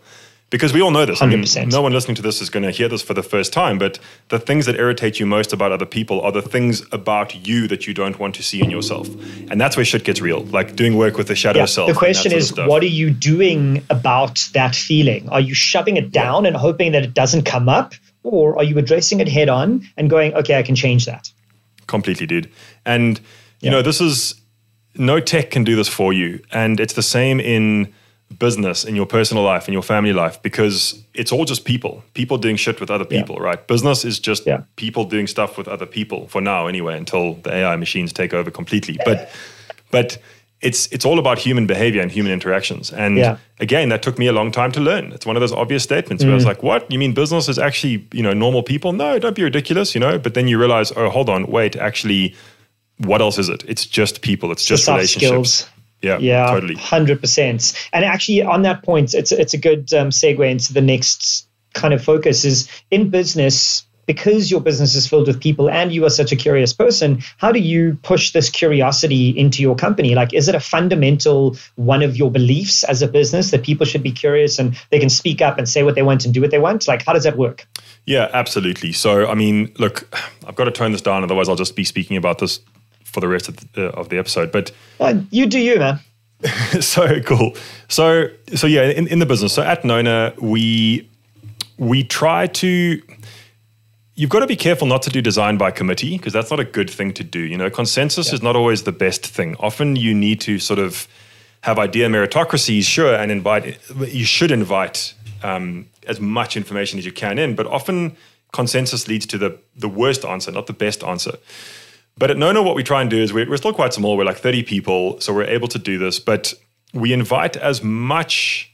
Because we all know this. I mean, 100%. no one listening to this is going to hear this for the first time, but the things that irritate you most about other people are the things about you that you don't want to see in yourself. And that's where shit gets real, like doing work with the shadow Yeah. self. The question is, what are you doing about that feeling? Are you shoving it down and hoping that it doesn't come up? Or are you addressing it head on and going, okay, I can change that? Completely dude and you Yeah. know this is no tech can do this for you and it's the same in business in your personal life in your family life because it's all just people people doing shit with other Yeah. people right business is just Yeah. people doing stuff with other people for now anyway until the ai machines take over completely but but it's it's all about human behavior and human interactions and Yeah. again that took me a long time to learn it's one of those obvious statements where i Mm. was like what you mean business is actually you know normal people no don't be ridiculous you know but then you realize oh hold on wait actually what else is it it's just people it's just relationships skills. yeah Yeah, totally hundred percent. And actually, on that point, it's it's a good um, segue into the next kind of focus. Is in business because your business is filled with people and you are such a curious person. How do you push this curiosity into your company? Like, is it a fundamental one of your beliefs as a business that people should be curious and they can speak up and say what they want and do what they want? Like, how does that work? Yeah, absolutely. So, I mean, look, I've got to tone this down, otherwise, I'll just be speaking about this for the rest of the, uh, of the episode. But Uh, you do you, man. so cool. So, so yeah, in, in the business, so at Nona, we we try to. You've got to be careful not to do design by committee because that's not a good thing to do. You know, consensus is not always the best thing. Often you need to sort of have idea meritocracies, sure, and invite. You should invite um, as much information as you can in, but often consensus leads to the the worst answer, not the best answer. But at Nona, what we try and do is we're, we're still quite small. We're like 30 people, so we're able to do this. But we invite as much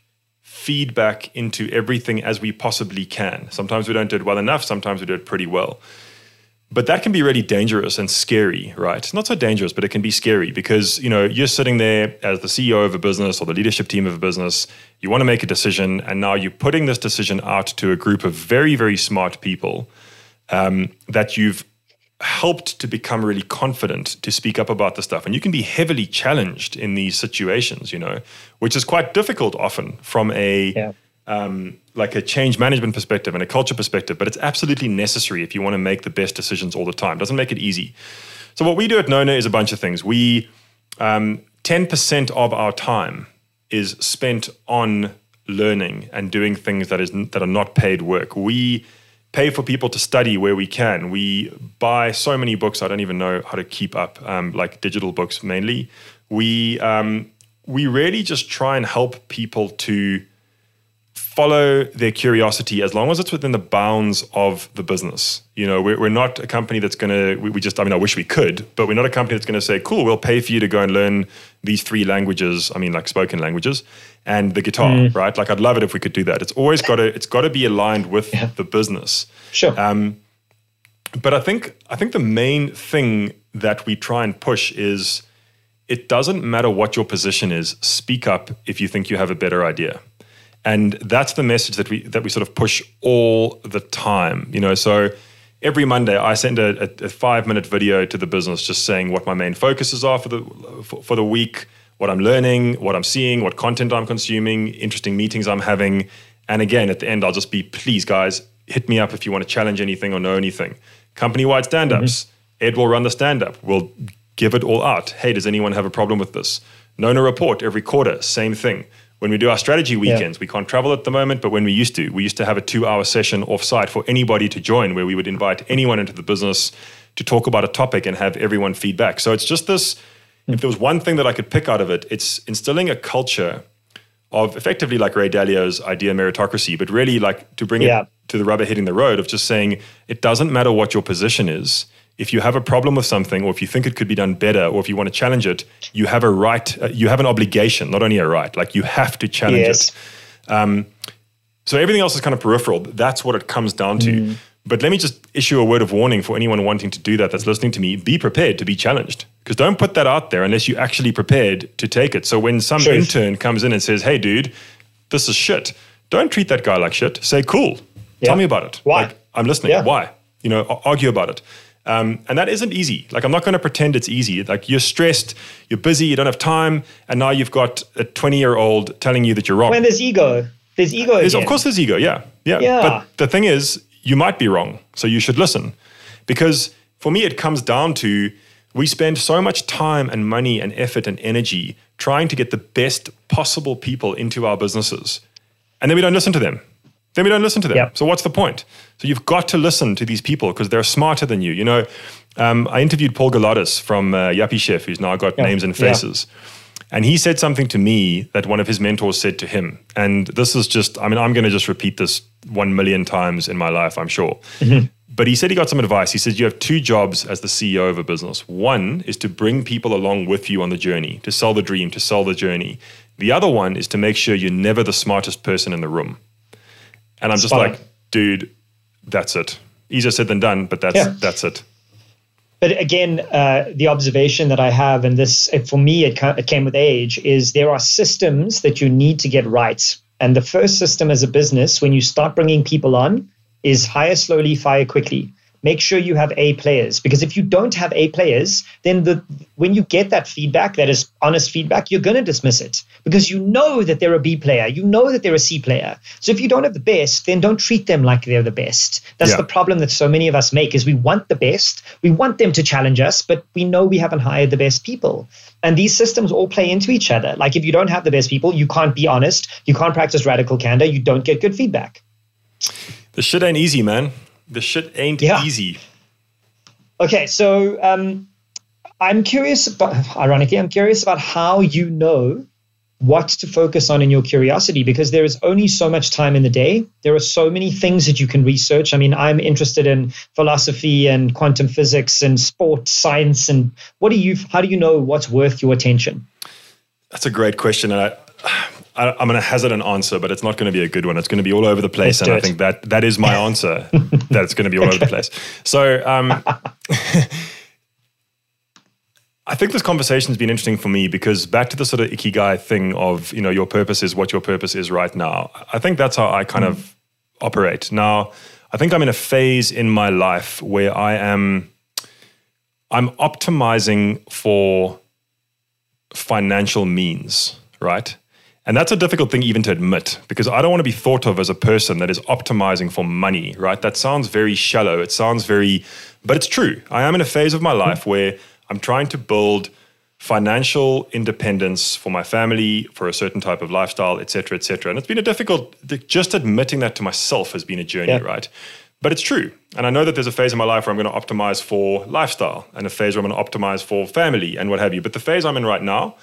feedback into everything as we possibly can. Sometimes we don't do it well enough, sometimes we do it pretty well. But that can be really dangerous and scary, right? Not so dangerous, but it can be scary because, you know, you're sitting there as the CEO of a business or the leadership team of a business, you want to make a decision, and now you're putting this decision out to a group of very, very smart people um, that you've helped to become really confident to speak up about the stuff. And you can be heavily challenged in these situations, you know, which is quite difficult often from a Yeah. um, like a change management perspective and a culture perspective, but it's absolutely necessary if you want to make the best decisions all the time. Doesn't make it easy. So what we do at Nona is a bunch of things. We um, 10% of our time is spent on learning and doing things that is that are not paid work. We pay for people to study where we can. We buy so many books I don't even know how to keep up, um, like digital books mainly. We um, we really just try and help people to follow their curiosity as long as it's within the bounds of the business. You know, we're, we're not a company that's going to, we, we just, I mean, I wish we could, but we're not a company that's going to say, cool, we'll pay for you to go and learn these three languages. I mean, like spoken languages and the guitar, right? Like, I'd love it if we could do that. It's always got to, it's got to be aligned with the business. Sure. Um, but I think I think the main thing that we try and push is it doesn't matter what your position is. Speak up if you think you have a better idea, and that's the message that we that we sort of push all the time. You know, so every Monday I send a, a, five minute video to the business just saying what my main focuses are for the for, for the week, what I'm learning, what I'm seeing, what content I'm consuming, interesting meetings I'm having, and again at the end I'll just be please guys hit me up if you want to challenge anything or know anything. Company wide stand ups. Mm-hmm. Ed will run the stand up. We'll give it all out. Hey, does anyone have a problem with this? Nona report every quarter, same thing. When we do our strategy weekends, we can't travel at the moment, but when we used to, we used to have a two hour session offsite for anybody to join where we would invite anyone into the business to talk about a topic and have everyone feedback. So it's just this if there was one thing that I could pick out of it, it's instilling a culture of effectively like Ray Dalio's idea meritocracy, but really like to bring Yeah. it to the rubber hitting the road of just saying it doesn't matter what your position is. If you have a problem with something, or if you think it could be done better, or if you want to challenge it, you have a right, uh, you have an obligation, not only a right, like you have to challenge Yes. it. Um, so everything else is kind of peripheral. That's what it comes down to. Mm. But let me just issue a word of warning for anyone wanting to do that that's listening to me. Be prepared to be challenged. Because don't put that out there unless you're actually prepared to take it. So when some Sure. intern comes in and says, hey, dude, this is shit, don't treat that guy like shit. Say, cool. Yeah. Tell me about it. Why? Like, I'm listening. Yeah. Why? You know, argue about it. Um, and that isn't easy. Like, I'm not going to pretend it's easy. Like, you're stressed, you're busy, you don't have time, and now you've got a 20 year old telling you that you're wrong. When there's ego, there's ego. There's, of course, there's ego. Yeah, yeah. Yeah. But the thing is, you might be wrong. So you should listen. Because for me, it comes down to we spend so much time and money and effort and energy trying to get the best possible people into our businesses. And then we don't listen to them. Then we don't listen to them. Yep. So what's the point? So you've got to listen to these people because they're smarter than you. You know, um, I interviewed Paul Galatas from uh, Yuppiechef, who's now got Yeah. names and Yeah. faces. And he said something to me that one of his mentors said to him. And this is just, I mean, I'm going to just repeat this one million times in my life, I'm sure. But he said he got some advice. He said, You have two jobs as the CEO of a business. One is to bring people along with you on the journey, to sell the dream, to sell the journey. The other one is to make sure you're never the smartest person in the room. And I'm just Spot on. like, dude, that's it. Easier said than done, but that's Yeah. that's it. But again, uh, the observation that I have, and this for me, it, it came with age, is there are systems that you need to get right. And the first system as a business, when you start bringing people on, is hire slowly, fire quickly. Make sure you have A players because if you don't have A players, then the when you get that feedback, that is honest feedback, you're going to dismiss it because you know that they're a B player, you know that they're a C player. So if you don't have the best, then don't treat them like they're the best. That's Yeah. the problem that so many of us make is we want the best, we want them to challenge us, but we know we haven't hired the best people. And these systems all play into each other. Like if you don't have the best people, you can't be honest, you can't practice radical candor, you don't get good feedback. The shit ain't easy, man. The shit ain't Yeah. easy. Okay, so um, I'm curious about, ironically, I'm curious about how you know what to focus on in your curiosity because there is only so much time in the day. There are so many things that you can research. I mean, I'm interested in philosophy and quantum physics and sport science. And what do you, how do you know what's worth your attention? That's a great question. And I, I, I'm going to hazard an answer, but it's not going to be a good one. It's going to be all over the place. Let's and I it. think that that is my answer, that it's going to be all over the place. So um, I think this conversation has been interesting for me because back to the sort of ikigai thing of, you know, your purpose is what your purpose is right now. I think that's how I kind of operate. Now, I think I'm in a phase in my life where I am I'm optimizing for financial means, right? And that's a difficult thing even to admit because I don't want to be thought of as a person that is optimizing for money, right? That sounds very shallow. It sounds very, but it's true. I am in a phase of my life where I'm trying to build financial independence for my family, for a certain type of lifestyle, et cetera, et cetera. And it's been a difficult, just admitting that to myself has been a journey, Yeah. right? But it's true. And I know that there's a phase in my life where I'm going to optimize for lifestyle and a phase where I'm going to optimize for family and what have you. But the phase I'm in right now,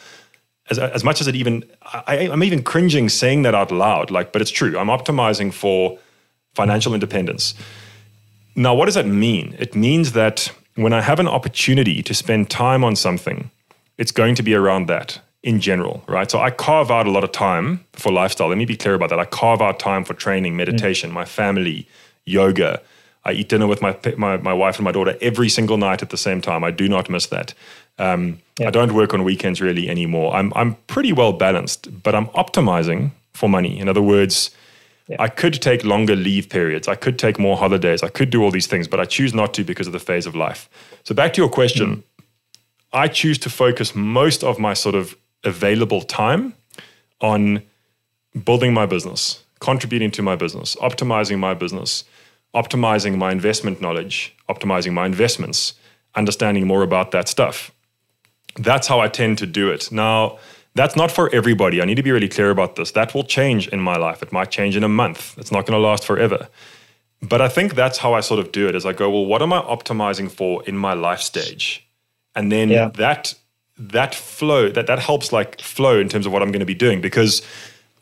as, as much as it even, I, I'm even cringing saying that out loud, like, but it's true. I'm optimizing for financial independence. Now, what does that mean? It means that when I have an opportunity to spend time on something, it's going to be around that in general, right? So I carve out a lot of time for lifestyle. Let me be clear about that. I carve out time for training, mm. meditation, my family, yoga. I eat dinner with my, my my wife and my daughter every single night at the same time. I do not miss that. Um, Yeah. I don't work on weekends really anymore. I'm I'm pretty well balanced, but I'm optimizing for money. In other words, I could take longer leave periods. I could take more holidays. I could do all these things, but I choose not to because of the phase of life. So back to your question, I choose to focus most of my sort of available time on building my business, contributing to my business, optimizing my business, optimizing my investment knowledge, optimizing my investments, understanding more about that stuff. That's how I tend to do it. Now, that's not for everybody. I need to be really clear about this. That will change in my life. It might change in a month. It's not going to last forever. But I think that's how I sort of do it is I go, well, what am I optimizing for in my life stage? And then Yeah. that that flow, that that helps like flow in terms of what I'm going to be doing because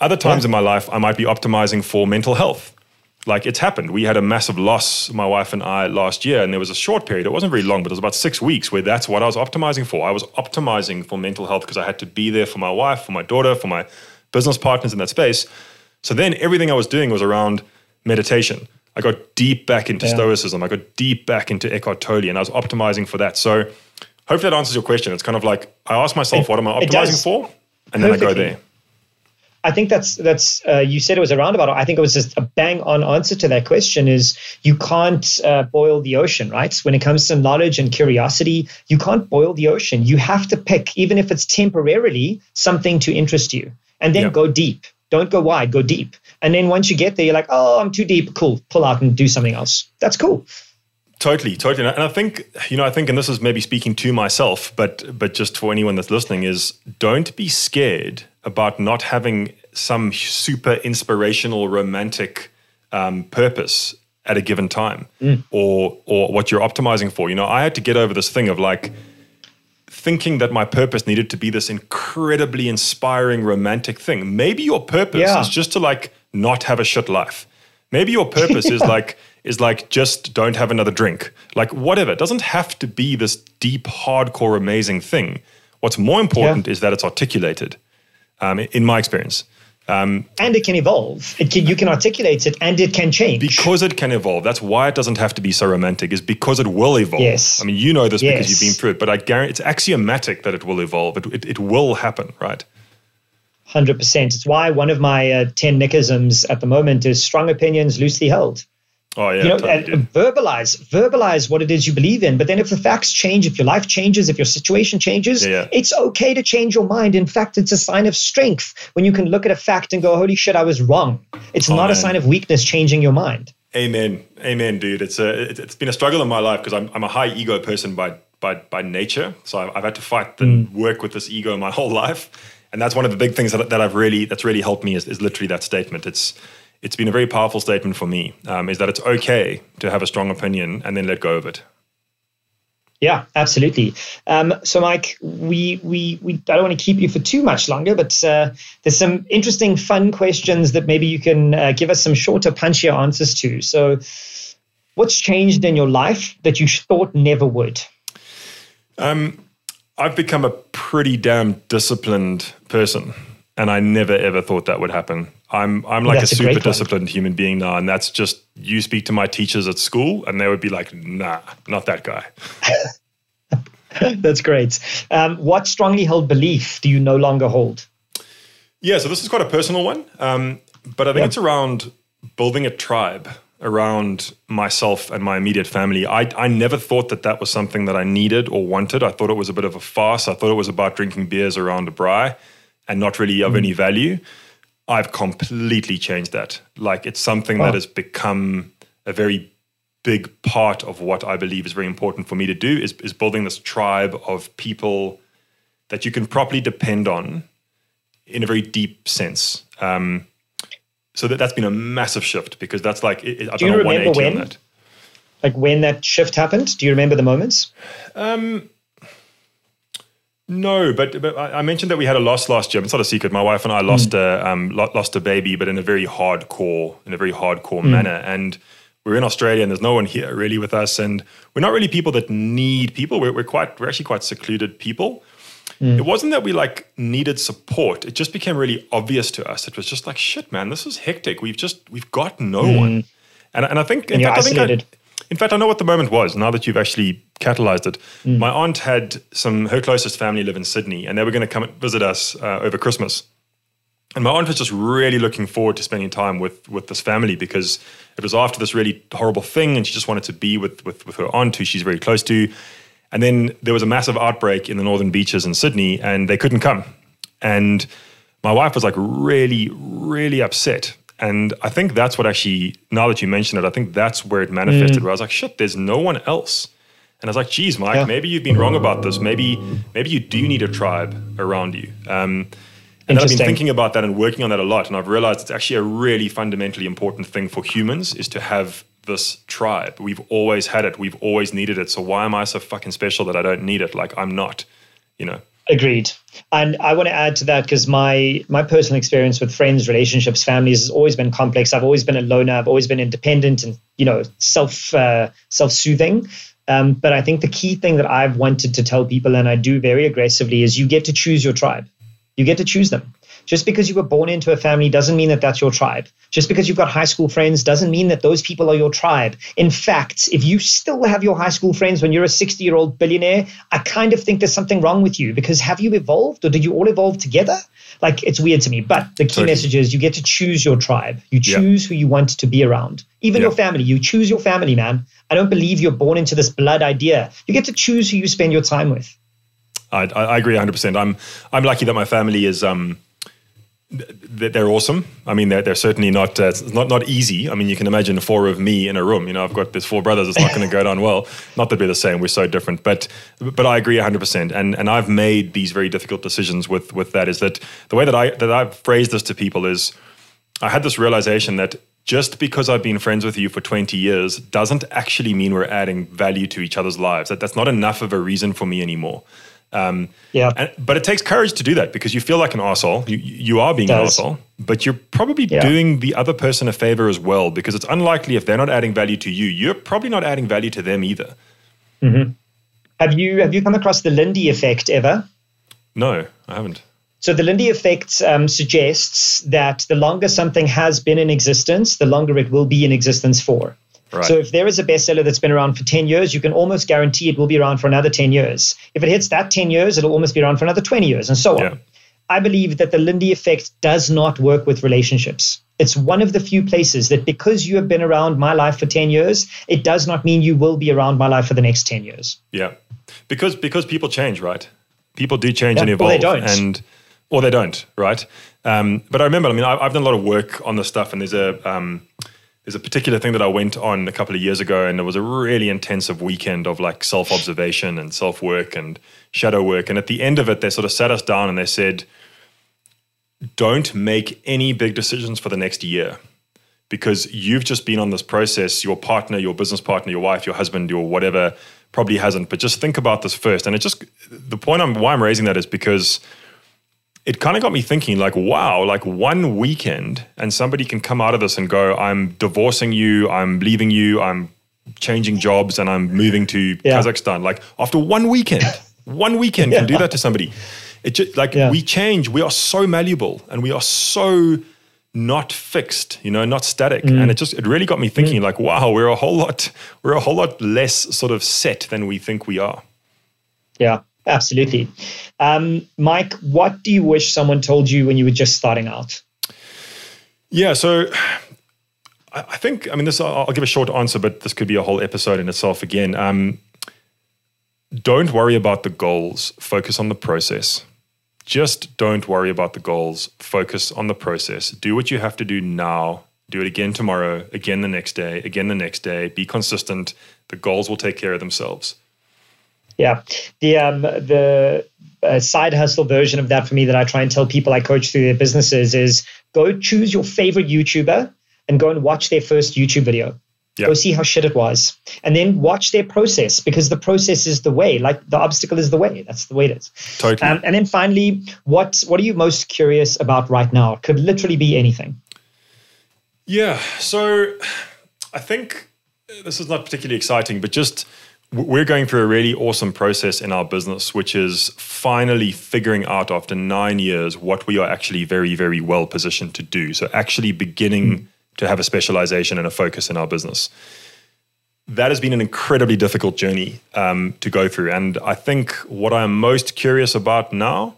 other times in my life I might be optimizing for mental health. Like it's happened. We had a massive loss, my wife and I, last year, and there was a short period. It wasn't very long, but it was about six weeks where that's what I was optimizing for. I was optimizing for mental health because I had to be there for my wife, for my daughter, for my business partners in that space. So then everything I was doing was around meditation. I got deep back into Yeah. stoicism. I got deep back into Eckhart Tolle, and I was optimizing for that. So hopefully that answers your question. It's kind of like I ask myself, It- what am I optimizing for? And then I go there. I think that's that's uh, you said it was a roundabout. I think it was just a bang on answer to that question. Is you can't uh, boil the ocean, right? When it comes to knowledge and curiosity, you can't boil the ocean. You have to pick, even if it's temporarily, something to interest you, and then yeah. go deep. Don't go wide, go deep. And then once you get there, you're like, oh, I'm too deep. Cool, pull out and do something else. That's cool. Totally, totally. And I think, you know, I think, and this is maybe speaking to myself, but but just for anyone that's listening, is don't be scared about not having some super inspirational, romantic um, purpose at a given time, mm. or or what you're optimizing for. You know, I had to get over this thing of like thinking that my purpose needed to be this incredibly inspiring, romantic thing. Maybe your purpose yeah. is just to like not have a shit life. Maybe your purpose is like is like just don't have another drink. Like whatever. It doesn't have to be this deep, hardcore, amazing thing. What's more important yeah. is that it's articulated. Um, in my experience. Um, and it can evolve. It can, you can articulate it, and it can change because it can evolve. That's why it doesn't have to be so romantic. Is because it will evolve. Yes. I mean, you know this yes. because you've been through it. But I guarantee it's axiomatic that it will evolve. It it, it will happen, right? Hundred percent. It's why one of my uh, ten nickisms at the moment is strong opinions loosely held. Oh yeah, you know, totally verbalize, verbalize what it is you believe in. But then, if the facts change, if your life changes, if your situation changes, yeah, yeah. it's okay to change your mind. In fact, it's a sign of strength when you can look at a fact and go, "Holy shit, I was wrong." It's oh, not man. a sign of weakness changing your mind. Amen, amen, dude. It's a it's been a struggle in my life because I'm I'm a high ego person by by by nature, so I've, I've had to fight and mm. work with this ego my whole life, and that's one of the big things that that I've really that's really helped me is, is literally that statement. It's it's been a very powerful statement for me um, is that it's okay to have a strong opinion and then let go of it. Yeah, absolutely. Um, so, Mike, we, we we I don't want to keep you for too much longer, but uh, there's some interesting, fun questions that maybe you can uh, give us some shorter, punchier answers to. So, what's changed in your life that you thought never would? Um, I've become a pretty damn disciplined person, and I never ever thought that would happen. I'm I'm like a super disciplined human being now, and that's just you speak to my teachers at school, and they would be like, "Nah, not that guy." that's great. Um, what strongly held belief do you no longer hold? Yeah, so this is quite a personal one, um, but I think it's around building a tribe around myself and my immediate family. I, I never thought that that was something that I needed or wanted. I thought it was a bit of a farce. I thought it was about drinking beers around a braai and not really of mm. any value. I've completely changed that. Like it's something oh. that has become a very big part of what I believe is very important for me to do is, is building this tribe of people that you can properly depend on in a very deep sense. Um, so that, that's been a massive shift because that's like it, I've do you remember when, Like when that shift happened? Do you remember the moments? Um, no, but, but I mentioned that we had a loss last year. It's not a secret. My wife and I lost mm. a um, lost a baby, but in a very hardcore in a very hardcore mm. manner. And we're in Australia, and there's no one here really with us. And we're not really people that need people. We're, we're quite we're actually quite secluded people. Mm. It wasn't that we like needed support. It just became really obvious to us. It was just like shit, man. This is hectic. We've just we've got no mm. one. And and I think in fact, I think I, in fact, I know what the moment was now that you've actually catalyzed it. Mm. My aunt had some, her closest family live in Sydney, and they were going to come and visit us uh, over Christmas. And my aunt was just really looking forward to spending time with with this family because it was after this really horrible thing, and she just wanted to be with with, with her aunt, who she's very close to. And then there was a massive outbreak in the northern beaches in Sydney, and they couldn't come. And my wife was like really, really upset and I think that's what actually, now that you mention it, I think that's where it manifested. Mm. Where I was like, shit, there's no one else. And I was like, geez, Mike, yeah. maybe you've been wrong about this. Maybe, maybe you do need a tribe around you. Um, and I've been thinking about that and working on that a lot. And I've realized it's actually a really fundamentally important thing for humans is to have this tribe. We've always had it. We've always needed it. So why am I so fucking special that I don't need it? Like I'm not, you know. Agreed. And I want to add to that because my my personal experience with friends, relationships, families has always been complex. I've always been a loner. I've always been independent and you know self uh, self soothing. Um, but I think the key thing that I've wanted to tell people, and I do very aggressively, is you get to choose your tribe. You get to choose them. Just because you were born into a family doesn't mean that that's your tribe. Just because you've got high school friends doesn't mean that those people are your tribe. In fact, if you still have your high school friends when you're a 60 year old billionaire, I kind of think there's something wrong with you because have you evolved or did you all evolve together? Like it's weird to me. But the key message is you get to choose your tribe. You choose yeah. who you want to be around. Even yeah. your family. You choose your family, man. I don't believe you're born into this blood idea. You get to choose who you spend your time with. I, I agree 100%. I'm I'm lucky that my family is um they're awesome. I mean, they're, they're certainly not uh, not not easy. I mean, you can imagine four of me in a room. You know, I've got these four brothers. It's not going to go down well. Not that we're the same. We're so different. But but I agree 100. percent And and I've made these very difficult decisions with with that. Is that the way that I that I've phrased this to people is, I had this realization that just because I've been friends with you for 20 years doesn't actually mean we're adding value to each other's lives. That that's not enough of a reason for me anymore. Um, yeah. And, but it takes courage to do that because you feel like an asshole. You, you are being an asshole, but you're probably yeah. doing the other person a favor as well because it's unlikely if they're not adding value to you, you're probably not adding value to them either. Mm-hmm. Have you have you come across the Lindy effect ever? No, I haven't. So the Lindy effect um, suggests that the longer something has been in existence, the longer it will be in existence for. Right. So if there is a bestseller that's been around for 10 years, you can almost guarantee it will be around for another 10 years. If it hits that 10 years, it'll almost be around for another 20 years and so on. Yeah. I believe that the Lindy effect does not work with relationships. It's one of the few places that because you have been around my life for 10 years, it does not mean you will be around my life for the next 10 years. Yeah. Because because people change, right? People do change yeah, and evolve. Or they don't. And or they don't, right? Um, but I remember, I mean, I've done a lot of work on this stuff, and there's a um, there's a particular thing that I went on a couple of years ago, and it was a really intensive weekend of like self observation and self work and shadow work. And at the end of it, they sort of sat us down and they said, Don't make any big decisions for the next year because you've just been on this process. Your partner, your business partner, your wife, your husband, your whatever probably hasn't. But just think about this first. And it just, the point I'm, why I'm raising that is because it kind of got me thinking like wow like one weekend and somebody can come out of this and go i'm divorcing you i'm leaving you i'm changing jobs and i'm moving to yeah. kazakhstan like after one weekend one weekend yeah. can do that to somebody it just like yeah. we change we are so malleable and we are so not fixed you know not static mm. and it just it really got me thinking mm. like wow we're a whole lot we're a whole lot less sort of set than we think we are yeah Absolutely. Um, Mike, what do you wish someone told you when you were just starting out? Yeah, so I think, I mean, this, I'll give a short answer, but this could be a whole episode in itself again. Um, don't worry about the goals, focus on the process. Just don't worry about the goals, focus on the process. Do what you have to do now. Do it again tomorrow, again the next day, again the next day. Be consistent. The goals will take care of themselves. Yeah, the um, the uh, side hustle version of that for me that I try and tell people I coach through their businesses is go choose your favorite YouTuber and go and watch their first YouTube video. Yep. Go see how shit it was, and then watch their process because the process is the way. Like the obstacle is the way. That's the way it is. Totally. Um, and then finally, what what are you most curious about right now? It could literally be anything. Yeah. So, I think this is not particularly exciting, but just we're going through a really awesome process in our business, which is finally figuring out after nine years what we are actually very, very well positioned to do. So, actually beginning mm. to have a specialization and a focus in our business. That has been an incredibly difficult journey um, to go through. And I think what I'm most curious about now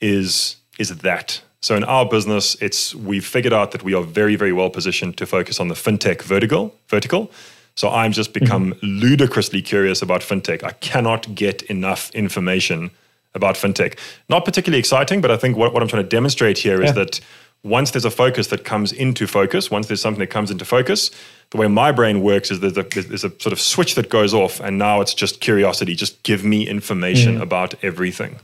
is, is that. So in our business, it's we've figured out that we are very, very well positioned to focus on the fintech vertical, vertical so I'm just become mm-hmm. ludicrously curious about fintech. I cannot get enough information about fintech. Not particularly exciting, but I think what, what I'm trying to demonstrate here is yeah. that once there's a focus that comes into focus, once there's something that comes into focus, the way my brain works is there's a, there's a sort of switch that goes off, and now it's just curiosity. Just give me information mm. about everything.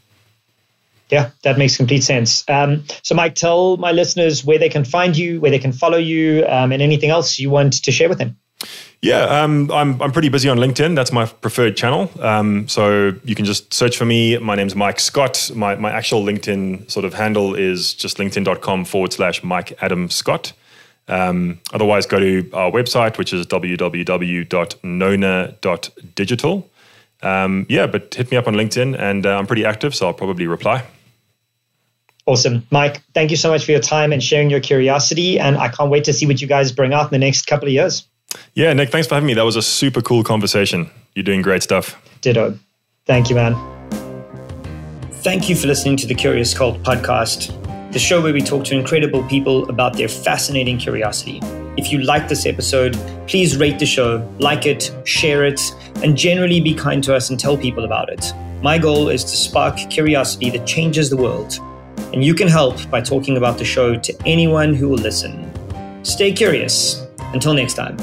Yeah, that makes complete sense. Um, so, Mike, tell my listeners where they can find you, where they can follow you, um, and anything else you want to share with them. Yeah, um, I'm I'm pretty busy on LinkedIn. That's my preferred channel. Um, so you can just search for me. My name's Mike Scott. My my actual LinkedIn sort of handle is just linkedin.com forward slash Mike Adam Scott. Um, otherwise, go to our website, which is www.nona.digital. Um, yeah, but hit me up on LinkedIn, and uh, I'm pretty active, so I'll probably reply. Awesome. Mike, thank you so much for your time and sharing your curiosity. And I can't wait to see what you guys bring out in the next couple of years. Yeah, Nick, thanks for having me. That was a super cool conversation. You're doing great stuff. Ditto. Thank you, man. Thank you for listening to the Curious Cult podcast, the show where we talk to incredible people about their fascinating curiosity. If you like this episode, please rate the show, like it, share it, and generally be kind to us and tell people about it. My goal is to spark curiosity that changes the world and you can help by talking about the show to anyone who will listen. Stay curious. Until next time.